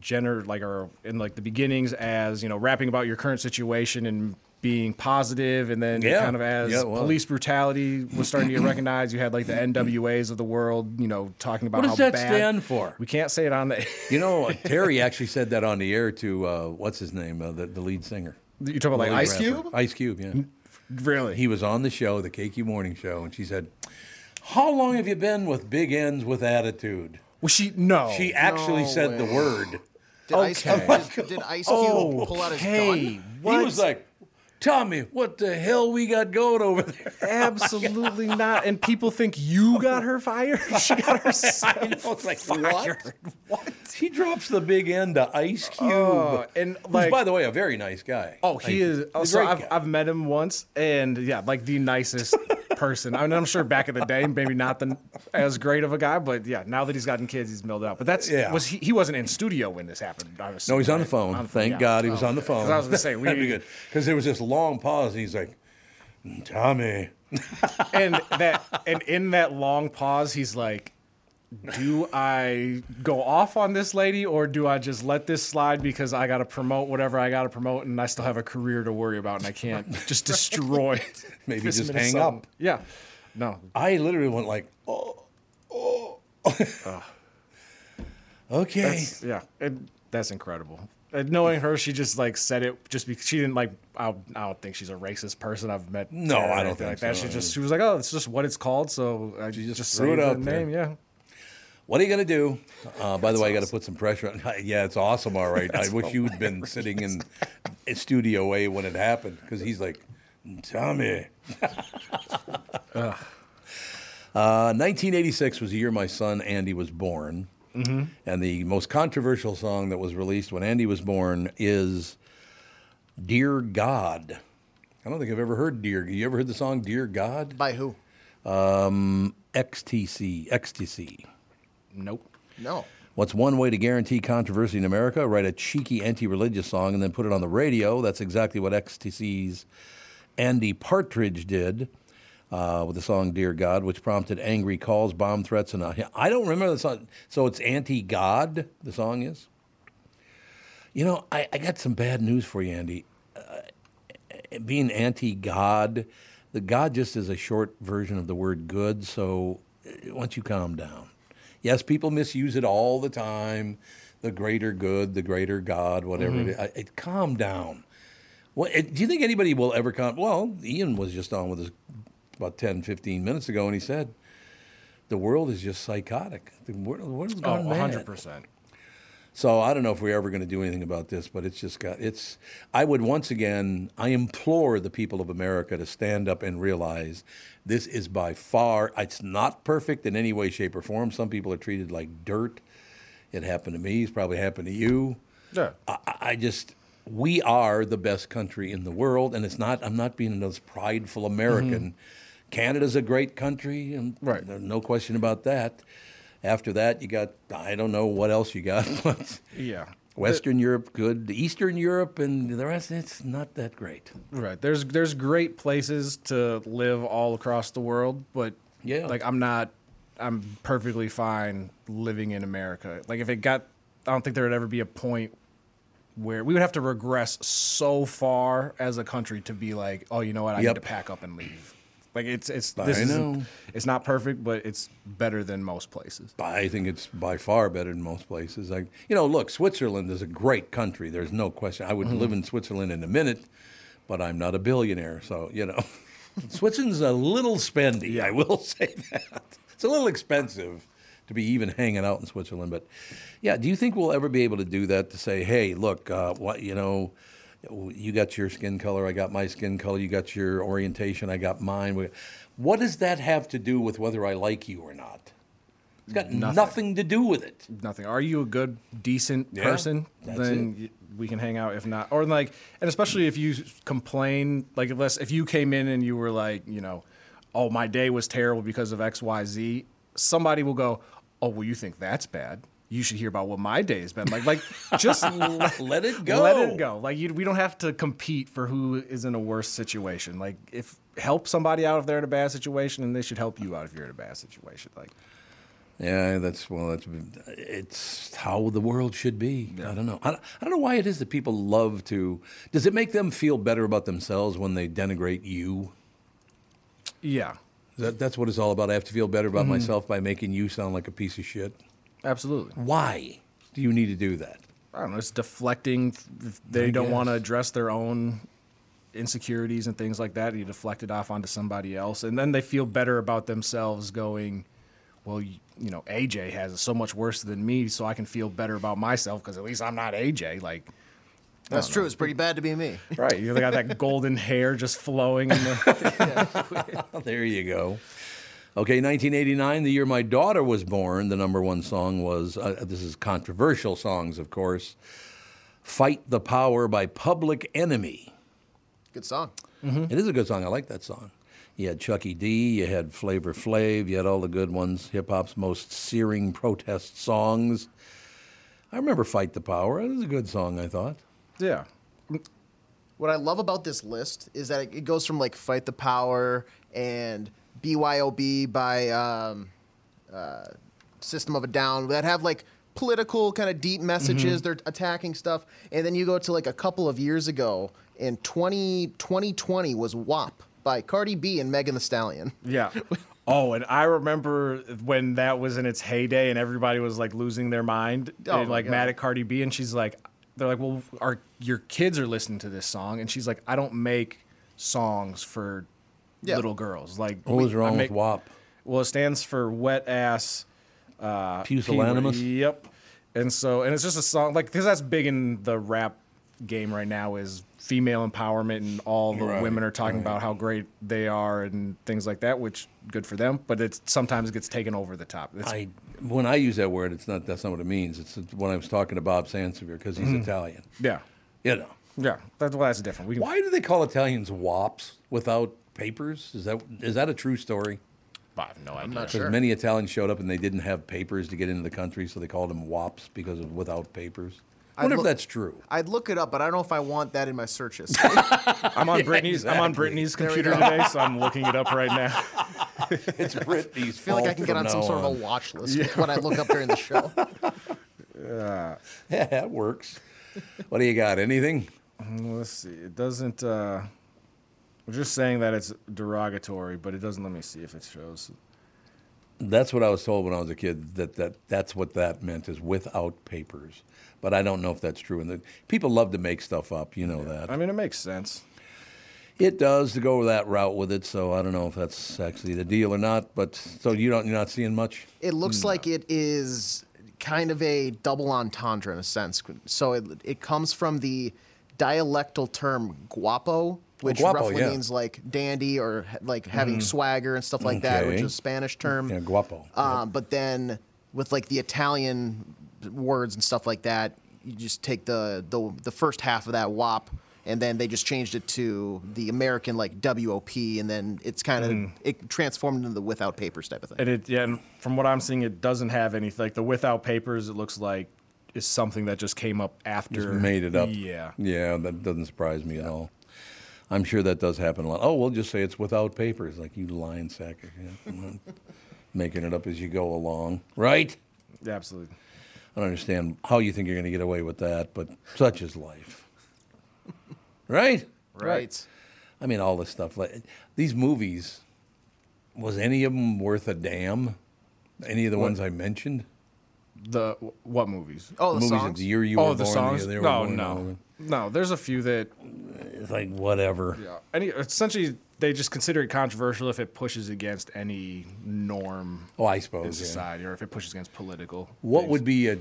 gender, like or in like the beginnings as you know, rapping about your current situation and being positive, and then Yeah. kind of as Yeah, it police brutality was starting to get recognized. You had like the NWAs of the world, you know, talking about What does how that bad- stand for? We can't say it on the. You know, Terry actually said that on the air to uh, what's his name, uh, the, the lead singer. You talking about like Ice rapper. Cube? Ice Cube, yeah. Really? He was on the show, the KQ Morning Show, and she said, "How long have you been with big ends with attitude?" Was she no? She actually No said the word. Did Ice Okay. Cube, did Ice Cube pull out his Hey, gun? what? He was like, "Tommy, what the hell we got going over there?" Oh Absolutely not. And people think you got her fired. She got her I know, it's like fired. what? what? He drops the big end to Ice oh, Cube, Oh, and who's, like, by the way, a very nice guy. oh, he is. Oh, so I've. I've met him once, and yeah, like the nicest person. I mean, I'm sure back in the day, maybe not the as great of a guy, but yeah, now that he's gotten kids, he's milled out. But that's Yeah. was he? He wasn't in studio when this happened. I was No, he's on the phone. Thank God he was on the oh, phone. I was gonna say we That'd be good because there was this long pause, and he's like, mm, "Tommy." and that and in that long pause, he's like, "Do I go off on this lady, or do I just let this slide because I got to promote whatever I got to promote, and I still have a career to worry about, and I can't just destroy it? Maybe this just hang up. Yeah, no, I literally went like, "Oh, oh." okay. that's, yeah, it, that's incredible. And knowing her, she just like said it just because she didn't like. I, I don't think she's a racist person. I've met. No, I don't think like that. She just she was like, oh, it's just what it's called. So I She just just threw say it the there. name. Yeah. What are you gonna do? Uh, by the way, I got to put some pressure on. Yeah, it's awesome. All right. I wish you'd been sitting in in Studio A when it happened because he's like, Tommy. uh, 1986 was the year my son Andy was born, Mm-hmm. and the most controversial song that was released when Andy was born is "Dear God." I don't think I've ever heard "Dear." You ever heard the song "Dear God"? By who? Um, XTC, XTC. Nope. No. What's one way to guarantee controversy in America? Write a cheeky anti-religious song and then put it on the radio. That's exactly what XTC's Andy Partridge did uh, with the song "Dear God," which prompted angry calls, bomb threats, and uh, I don't remember the song. So it's anti-God. The song is. You know, I, I got some bad news for you, Andy. Uh, being anti-God, the God just is a short version of the word good. So uh, once you calm down, yes, people misuse it all the time. The greater good, the greater God, whatever Mhm. it is. I, it, calm down. What, it- do you think anybody will ever come? Well, Ian was just on with us about 10, 15 minutes ago, and he said, the world is just psychotic. The world, the world's Oh, gone mad. 100%. So I don't know if we're ever going to do anything about this, but it's just got it's. I would once again, I implore the people of America to stand up and realize this is by far. It's not perfect in any way, shape, or form. Some people are treated like dirt. It happened to me. It's probably happened to you. Yeah. I, I- just we are the best country in the world, and it's not. I'm not being this prideful American. Mm-hmm. Canada's a great country, and right. no question about that. After that, you got I don't know what else you got, but Yeah. Western Europe good, Eastern Europe, and the rest it's not that great. Right. There's there's great places to live all across the world, but Yeah. like I'm not I'm perfectly fine living in America. Like if it got I don't think there would ever be a point where we would have to regress so far as a country to be like, oh, you know what, I Yep. need to pack up and leave. Like it's it's this is know. it's not perfect, but it's better than most places. I think it's by far better than most places. Like you know, look, Switzerland is a great country. There's no question. I would Mhm. live in Switzerland in a minute, but I'm not a billionaire, so you know, Switzerland's a little spendy. I will say that it's a little expensive to be even hanging out in Switzerland. But yeah, do you think we'll ever be able to do that? To say, hey, look, uh, what you know. Oh, you got your skin color, I got my skin color. You got your orientation, I got mine. What does that have to do with whether I like you or not? It's got Nothing. nothing, to do with it. Nothing. Are you a good, decent person? then y we can hang out. If not, or like, and especially if you complain, like unless if you came in and you were like, you know, oh my day was terrible because of X Y Z, somebody will go, oh well, you think that's bad. You should hear about what my day has been like. Like, just let, Let it go. Let it go. Like, you, we don't have to compete for who is in a worse situation. Like, if help somebody out if they're in a bad situation, and they should help you out if you're in a bad situation. Like, Yeah, that's well, that's it's how the world should be. I don't know. I, I don't know why it is that people love to. Does it make them feel better about themselves when they denigrate you? yeah, That, that's what it's all about. I have to feel better about Mhm. myself by making you sound like a piece of shit. Absolutely. Why do you need to do that? I don't know. It's deflecting. If they I don't want to address their own insecurities and things like that. You deflect it off onto somebody else, and then they feel better about themselves. Going, well, you, you know, AJ has it so much worse than me, so I can feel better about myself because at least I'm not AJ. Like, That's true. know. It's pretty bad to be me. Right, you got that golden hair just flowing in the. there you go. Okay, 1989, the year my daughter was born, the number one song was, uh, this is controversial songs, of course, Fight the Power by Public Enemy. Good song. It is a good song. I like that song. You had Chucky D, you had Flavor Flav, you had all the good ones, hip hop's most searing protest songs. I remember Fight the Power. It was a good song, I thought. Yeah. What I love about this list is that it goes from like Fight the Power and BYOB by um, uh, System of a Down that have like political kind of deep messages. Mhm. They're attacking stuff. And then you go to like a couple of years ago in 20, 2020 was WAP by Cardi B and Megan Thee Stallion. Yeah. Oh, and I remember when that was in its heyday and everybody was like losing their mind Oh and like God. mad at Cardi B and she's like they're like, "Well, our your kids are listening to this song." And she's like, "I don't make songs for Yeah. little girls." Like What was wrong I with make- WAP? Well, it stands for wet ass uh Pusillanimous? P- Yep. And so and it's just a song like cuz that's big in the rap game right now is female empowerment and all the Right, women are talking right. about how great they are and things like that, which good for them. But it sometimes gets taken over the top. It's, I when I use that word, it's not that's not what it means. It's when I was talking to Bob Sansevere because he's Mhm. Italian. yeah, You know. yeah. That's well, that's different. We can, Why do they call Italians wops without papers? Is that is that a true story? I have no idea. I'm not sure. Because many Italians showed up and they didn't have papers to get into the country, so they called them WAPs because of without papers. I I'd wonder if look- that's true. I'd look it up, but I don't know if I want that in my search history. I'm on Yeah, Brittany's. I'm on exactly. Brittany's computer today, so I'm looking it up right now. it's Brittany's I feel like I can get on some now sort of a watch list with what I look up during the show. Yeah. Yeah, that works. What do you got? Anything? Mm, Let's see. It doesn't. Uh, we're just saying that it's derogatory, but it doesn't let me see if it shows. That's what I was told when I was a kid. That, that that's what that meant is without papers. But I don't know if that's true. And the, people love to make stuff up. You know that. I mean, it makes sense. It does to go that route with it. So I don't know if that's actually the deal or not. But so you don't you're not seeing much. It looks like it is kind of a double entendre in a sense. So it, it comes from the dialectal term guapo, which guapo, roughly yeah. means like dandy or like having Mhm. swagger and stuff like that, which is a Spanish term. Yeah, guapo. Um, But then with like the Italian words and stuff like that, you just take the the, the first half of that WAP. And then they just changed it to the American like WOP, and then it's kind of Mm. it transformed into the without papers type of thing. And it, yeah, and from what I'm seeing, it doesn't have anything. Like the without papers, it looks like is something that just came up after. Just made it up. Yeah. Yeah, that doesn't surprise me at all. I'm sure that does happen a lot. Oh, we'll just say it's without papers, like you lying sack of shit. Making it up as you go along, right? Yeah, absolutely. I don't understand how you think you're going to get away with that, but such is life. right? Right. I mean, all this stuff. Like these movies, was any of them worth a damn? Any of the What? ones I mentioned? The what movies? Oh, the movies songs? of the year you oh, were the born. songs. year they were no, born, no, no. There's a few that. It's like whatever. Yeah. Any essentially, they just consider it controversial if it pushes against any norm. Oh, I suppose, in yeah. society, or if it pushes against political. What would be a,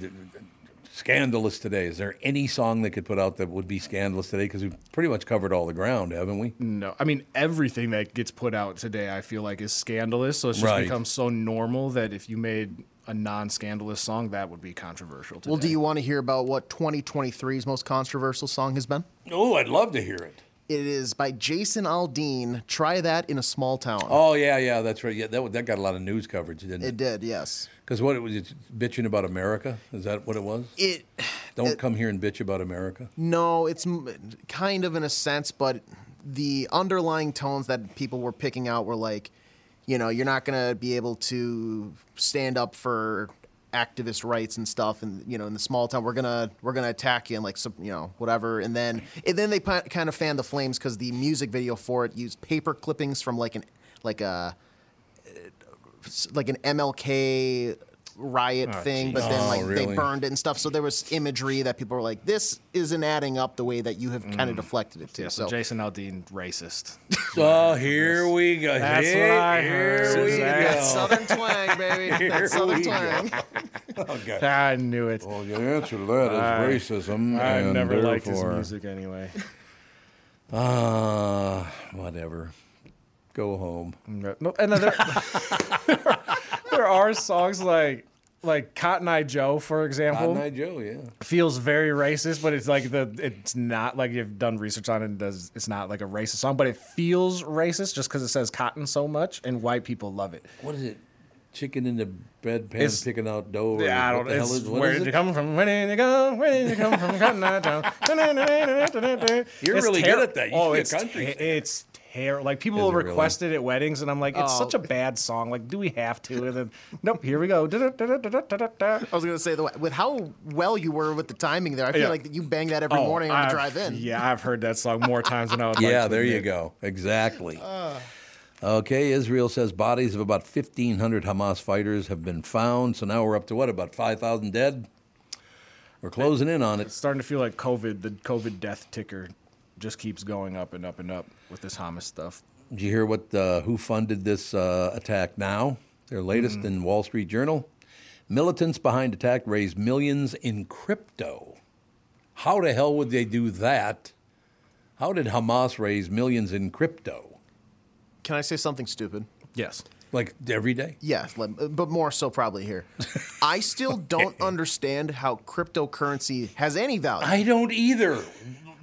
scandalous today? Is there any song they could put out that would be scandalous today? Because we've pretty much covered all the ground, haven't we? No, I mean everything that gets put out today, I feel like is scandalous. So it's just Right. become so normal that if you made a non-scandalous song, that would be controversial. Today. Well, do you want to hear about what 2023's most controversial song has been? Oh, I'd love to hear it. It is by Jason Aldean. Try that in a small town. Oh yeah, yeah, that's right. Yeah, that that got a lot of news coverage, didn't It it? did, yes. Because what it was, it's bitching about America. Is that what it was? It. Don't come here and bitch about America. No, it's m- kind of in a sense, but the underlying tones that people were picking out were like, you know, you're not going to be able to stand up for activist rights and stuff and you know in the small town. We're gonna we're gonna attack you and like some you know whatever. And then and then they pi- kind of fanned the flames because the music video for it used paper clippings from like an like a like an MLK riot Oh, thing, but jeez. then Oh, like they burned it and stuff. So there was imagery that people were like, "This isn't adding up the way that you have kind of deflected it to." Mm. Yeah, so, so Jason Aldean, racist. Oh, here we go. That's here, what I here heard. we That go. Southern twang, baby. Here That's Southern we twang. Oh, God. I knew it. Well, the answer to that is I- racism. I and never liked his music anyway. Ah, whatever. Go home. No, no, and then there, there are songs like like Cotton Eye Joe, for example. Cotton Eye Joe, yeah. feels very racist, but it's like the it's not like you've done research on it. And does it's not like a racist song, but it feels racist just because it says cotton so much, and white people love it. What is it? Chicken in the bedpan It's- picking out dough? Yeah, I don't. the hell It's is, what did it? you come from? Where did you go? Where did you come from? Cotton Eye Joe. You're It's really ter- good at that. You oh, should be a oh, it's country te- it's terrible. Like people Is will it really? request it at weddings, and I'm like, it's Oh. such a bad song. Like, do we have to? And then, nope. Here we go. I was gonna say the with how well you were with the timing there, I feel Yeah. like you bang that every Oh, morning on the I've- drive in. Yeah, I've heard that song more times than I would like Yeah, to there you go. Exactly. Uh. Okay, Israel says bodies of about 1,500 Hamas fighters have been found. So now we're up to what, about 5,000 dead? We're closing in on it. It's starting to feel like COVID. The COVID death ticker just keeps going up and up and up with this Hamas stuff. Did you hear what uh, who funded this uh, attack now? Their latest Mm. in Wall Street Journal. Militants behind attack raised millions in crypto. How the hell would they do that? How did Hamas raise millions in crypto? Can I say something stupid? Yes. Like every day? Yes, like, but more so probably here. I still don't understand how cryptocurrency has any value. I don't either.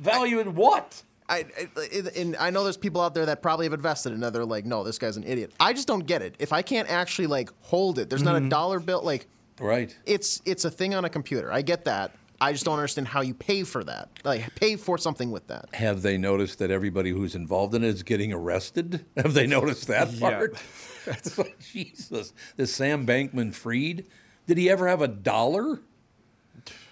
Value in what? I, I and I know there's people out there that probably have invested and they're like, no, this guy's an idiot. I just don't get it. If I can't actually like hold it, there's not a Mhm. dollar bill. Like, Right. it's it's a thing on a computer. I get that. I just don't understand how you pay for that. Like, pay for something with that. Have they noticed that everybody who's involved in it is getting arrested? Have they noticed that Yeah. part? It's like, Jesus, this Sam Bankman-Fried. did he ever have a dollar?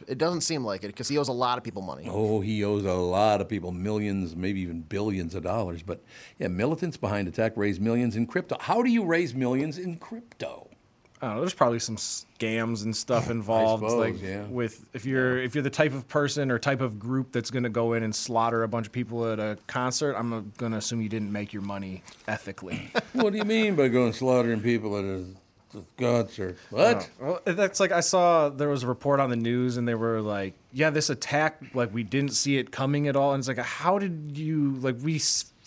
It doesn't seem like it because he owes a lot of people money. Oh, he owes a lot of people millions, maybe even billions of dollars. But yeah, militants behind attack raise millions in crypto. How do you raise millions in crypto? I don't know. There's probably some scams and stuff involved. suppose, like yeah. with if you're if you're the type of person or type of group that's going to go in and slaughter a bunch of people at a concert, I'm going to assume you didn't make your money ethically. what do you mean by going slaughtering people at a concert? What? Well, that's like I saw there was a report on the news and they were like, yeah, this attack like we didn't see it coming at all. And it's like, how did you like we?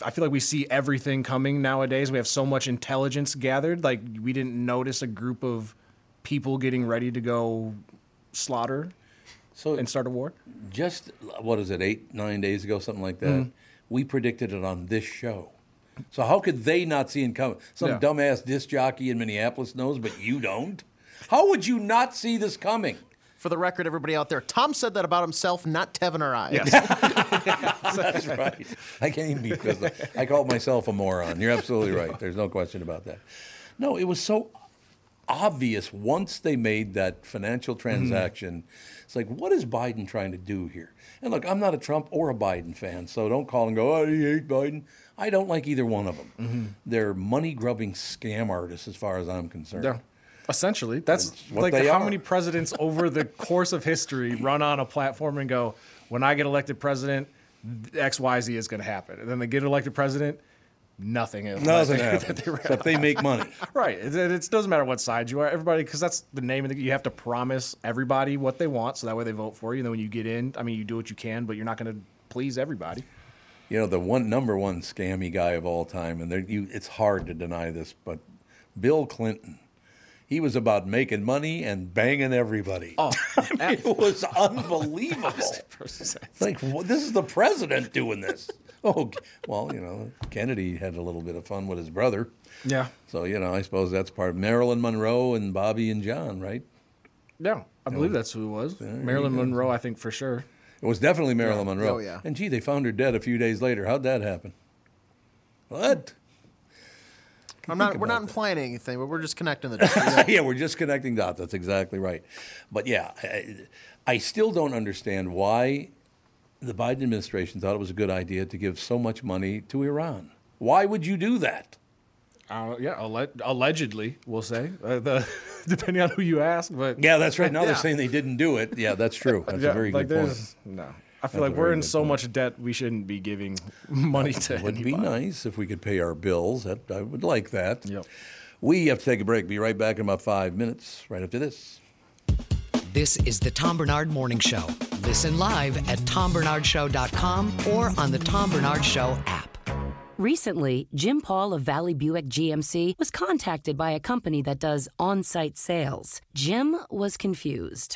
I feel like we see everything coming nowadays. We have so much intelligence gathered. Like we didn't notice a group of people getting ready to go slaughter so and start a war. Just what is it, eight, nine days ago, something like that. Mhm. We predicted it on this show. So how could they not see it coming? Some Yeah. dumbass disc jockey in Minneapolis knows, but you don't. How would you not see this coming? For the record, everybody out there, Tom said that about himself, not Tevin or I. Yes. That's right. I can't even be because I called myself a moron. You're absolutely right. There's no question about that. No, it was so obvious once they made that financial mm-hmm. transaction. It's like, what is Biden trying to do here? And look, I'm not a Trump or a Biden fan, so don't call and go, oh, you hate Biden. I don't like either one of them. Mm-hmm. They're money grubbing scam artists, as far as I'm concerned. Yeah. Essentially, that's like how are. many presidents over the course of history run on a platform and go, "When I get elected president, X, Y, Z is going to happen," and then they get elected president, nothing. is- Nothing that happens, except they make money. right. It, it, it doesn't matter what side you are. Everybody, because that's the name of the. You have to promise everybody what they want, so that way they vote for you. And then when you get in, I mean, you do what you can, but you're not going to please everybody. You know, the one number one scammy guy of all time, and there, you, it's hard to deny this, but Bill Clinton. He was about making money and banging everybody. Oh, I mean, it was unbelievable. Like well, this is the president doing this. Oh, well, you know, Kennedy had a little bit of fun with his brother. Yeah. So you know, I suppose that's part of Marilyn Monroe and Bobby and John, right? Yeah, I believe that's who it was. Marilyn. Monroe, I think for sure. It was definitely Marilyn Yeah. Monroe. Oh, yeah. And gee, they found her dead a few days later. How'd that happen? What? I'm not. We're not implying anything, but we're just connecting the dots. yeah, we're just connecting dots. That's exactly right. But yeah, I, I still don't understand why the Biden administration thought it was a good idea to give so much money to Iran. Why would you do that? Uh, yeah, alle- allegedly, we'll say, uh, the, depending on who you ask. But Yeah, that's right. Now they're saying they didn't do it. Yeah, that's true. That's Yeah, a very like good point. No, I feel That's like we're in so point. much debt we shouldn't be giving money to. It would be nice if we could pay our bills. That, I would like that. Yep. We have to take a break. Be right back in about five minutes, right after this. This is the Tom Barnard Morning Show. Listen live at tombarnardshow.com or on the Tom Barnard Show app. Recently, Jim Paul of Valley Buick GMC was contacted by a company that does on site sales. Jim was confused.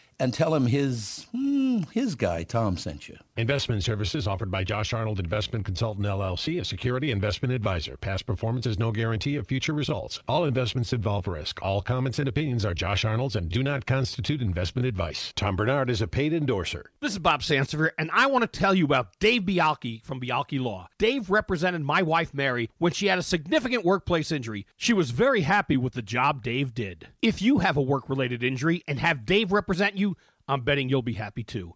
and tell him his hmm, his guy Tom sent you. Investment services offered by Josh Arnold Investment Consultant LLC, a security investment advisor. Past performance is no guarantee of future results. All investments involve risk. All comments and opinions are Josh Arnold's and do not constitute investment advice. Tom Barnard is a paid endorser. This is Bob Sansevere, and I want to tell you about Dave Bialke from Bialke Law. Dave represented my wife Mary when she had a significant workplace injury. She was very happy with the job Dave did. If you have a work-related injury and have Dave represent you, I'm betting you'll be happy too.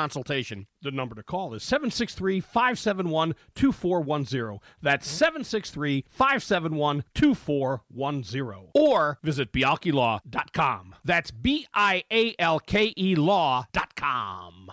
consultation. The number to call is 763 571 2410. That's 763 571 2410. Or visit bialkelaw.com. That's B I A L K E law.com.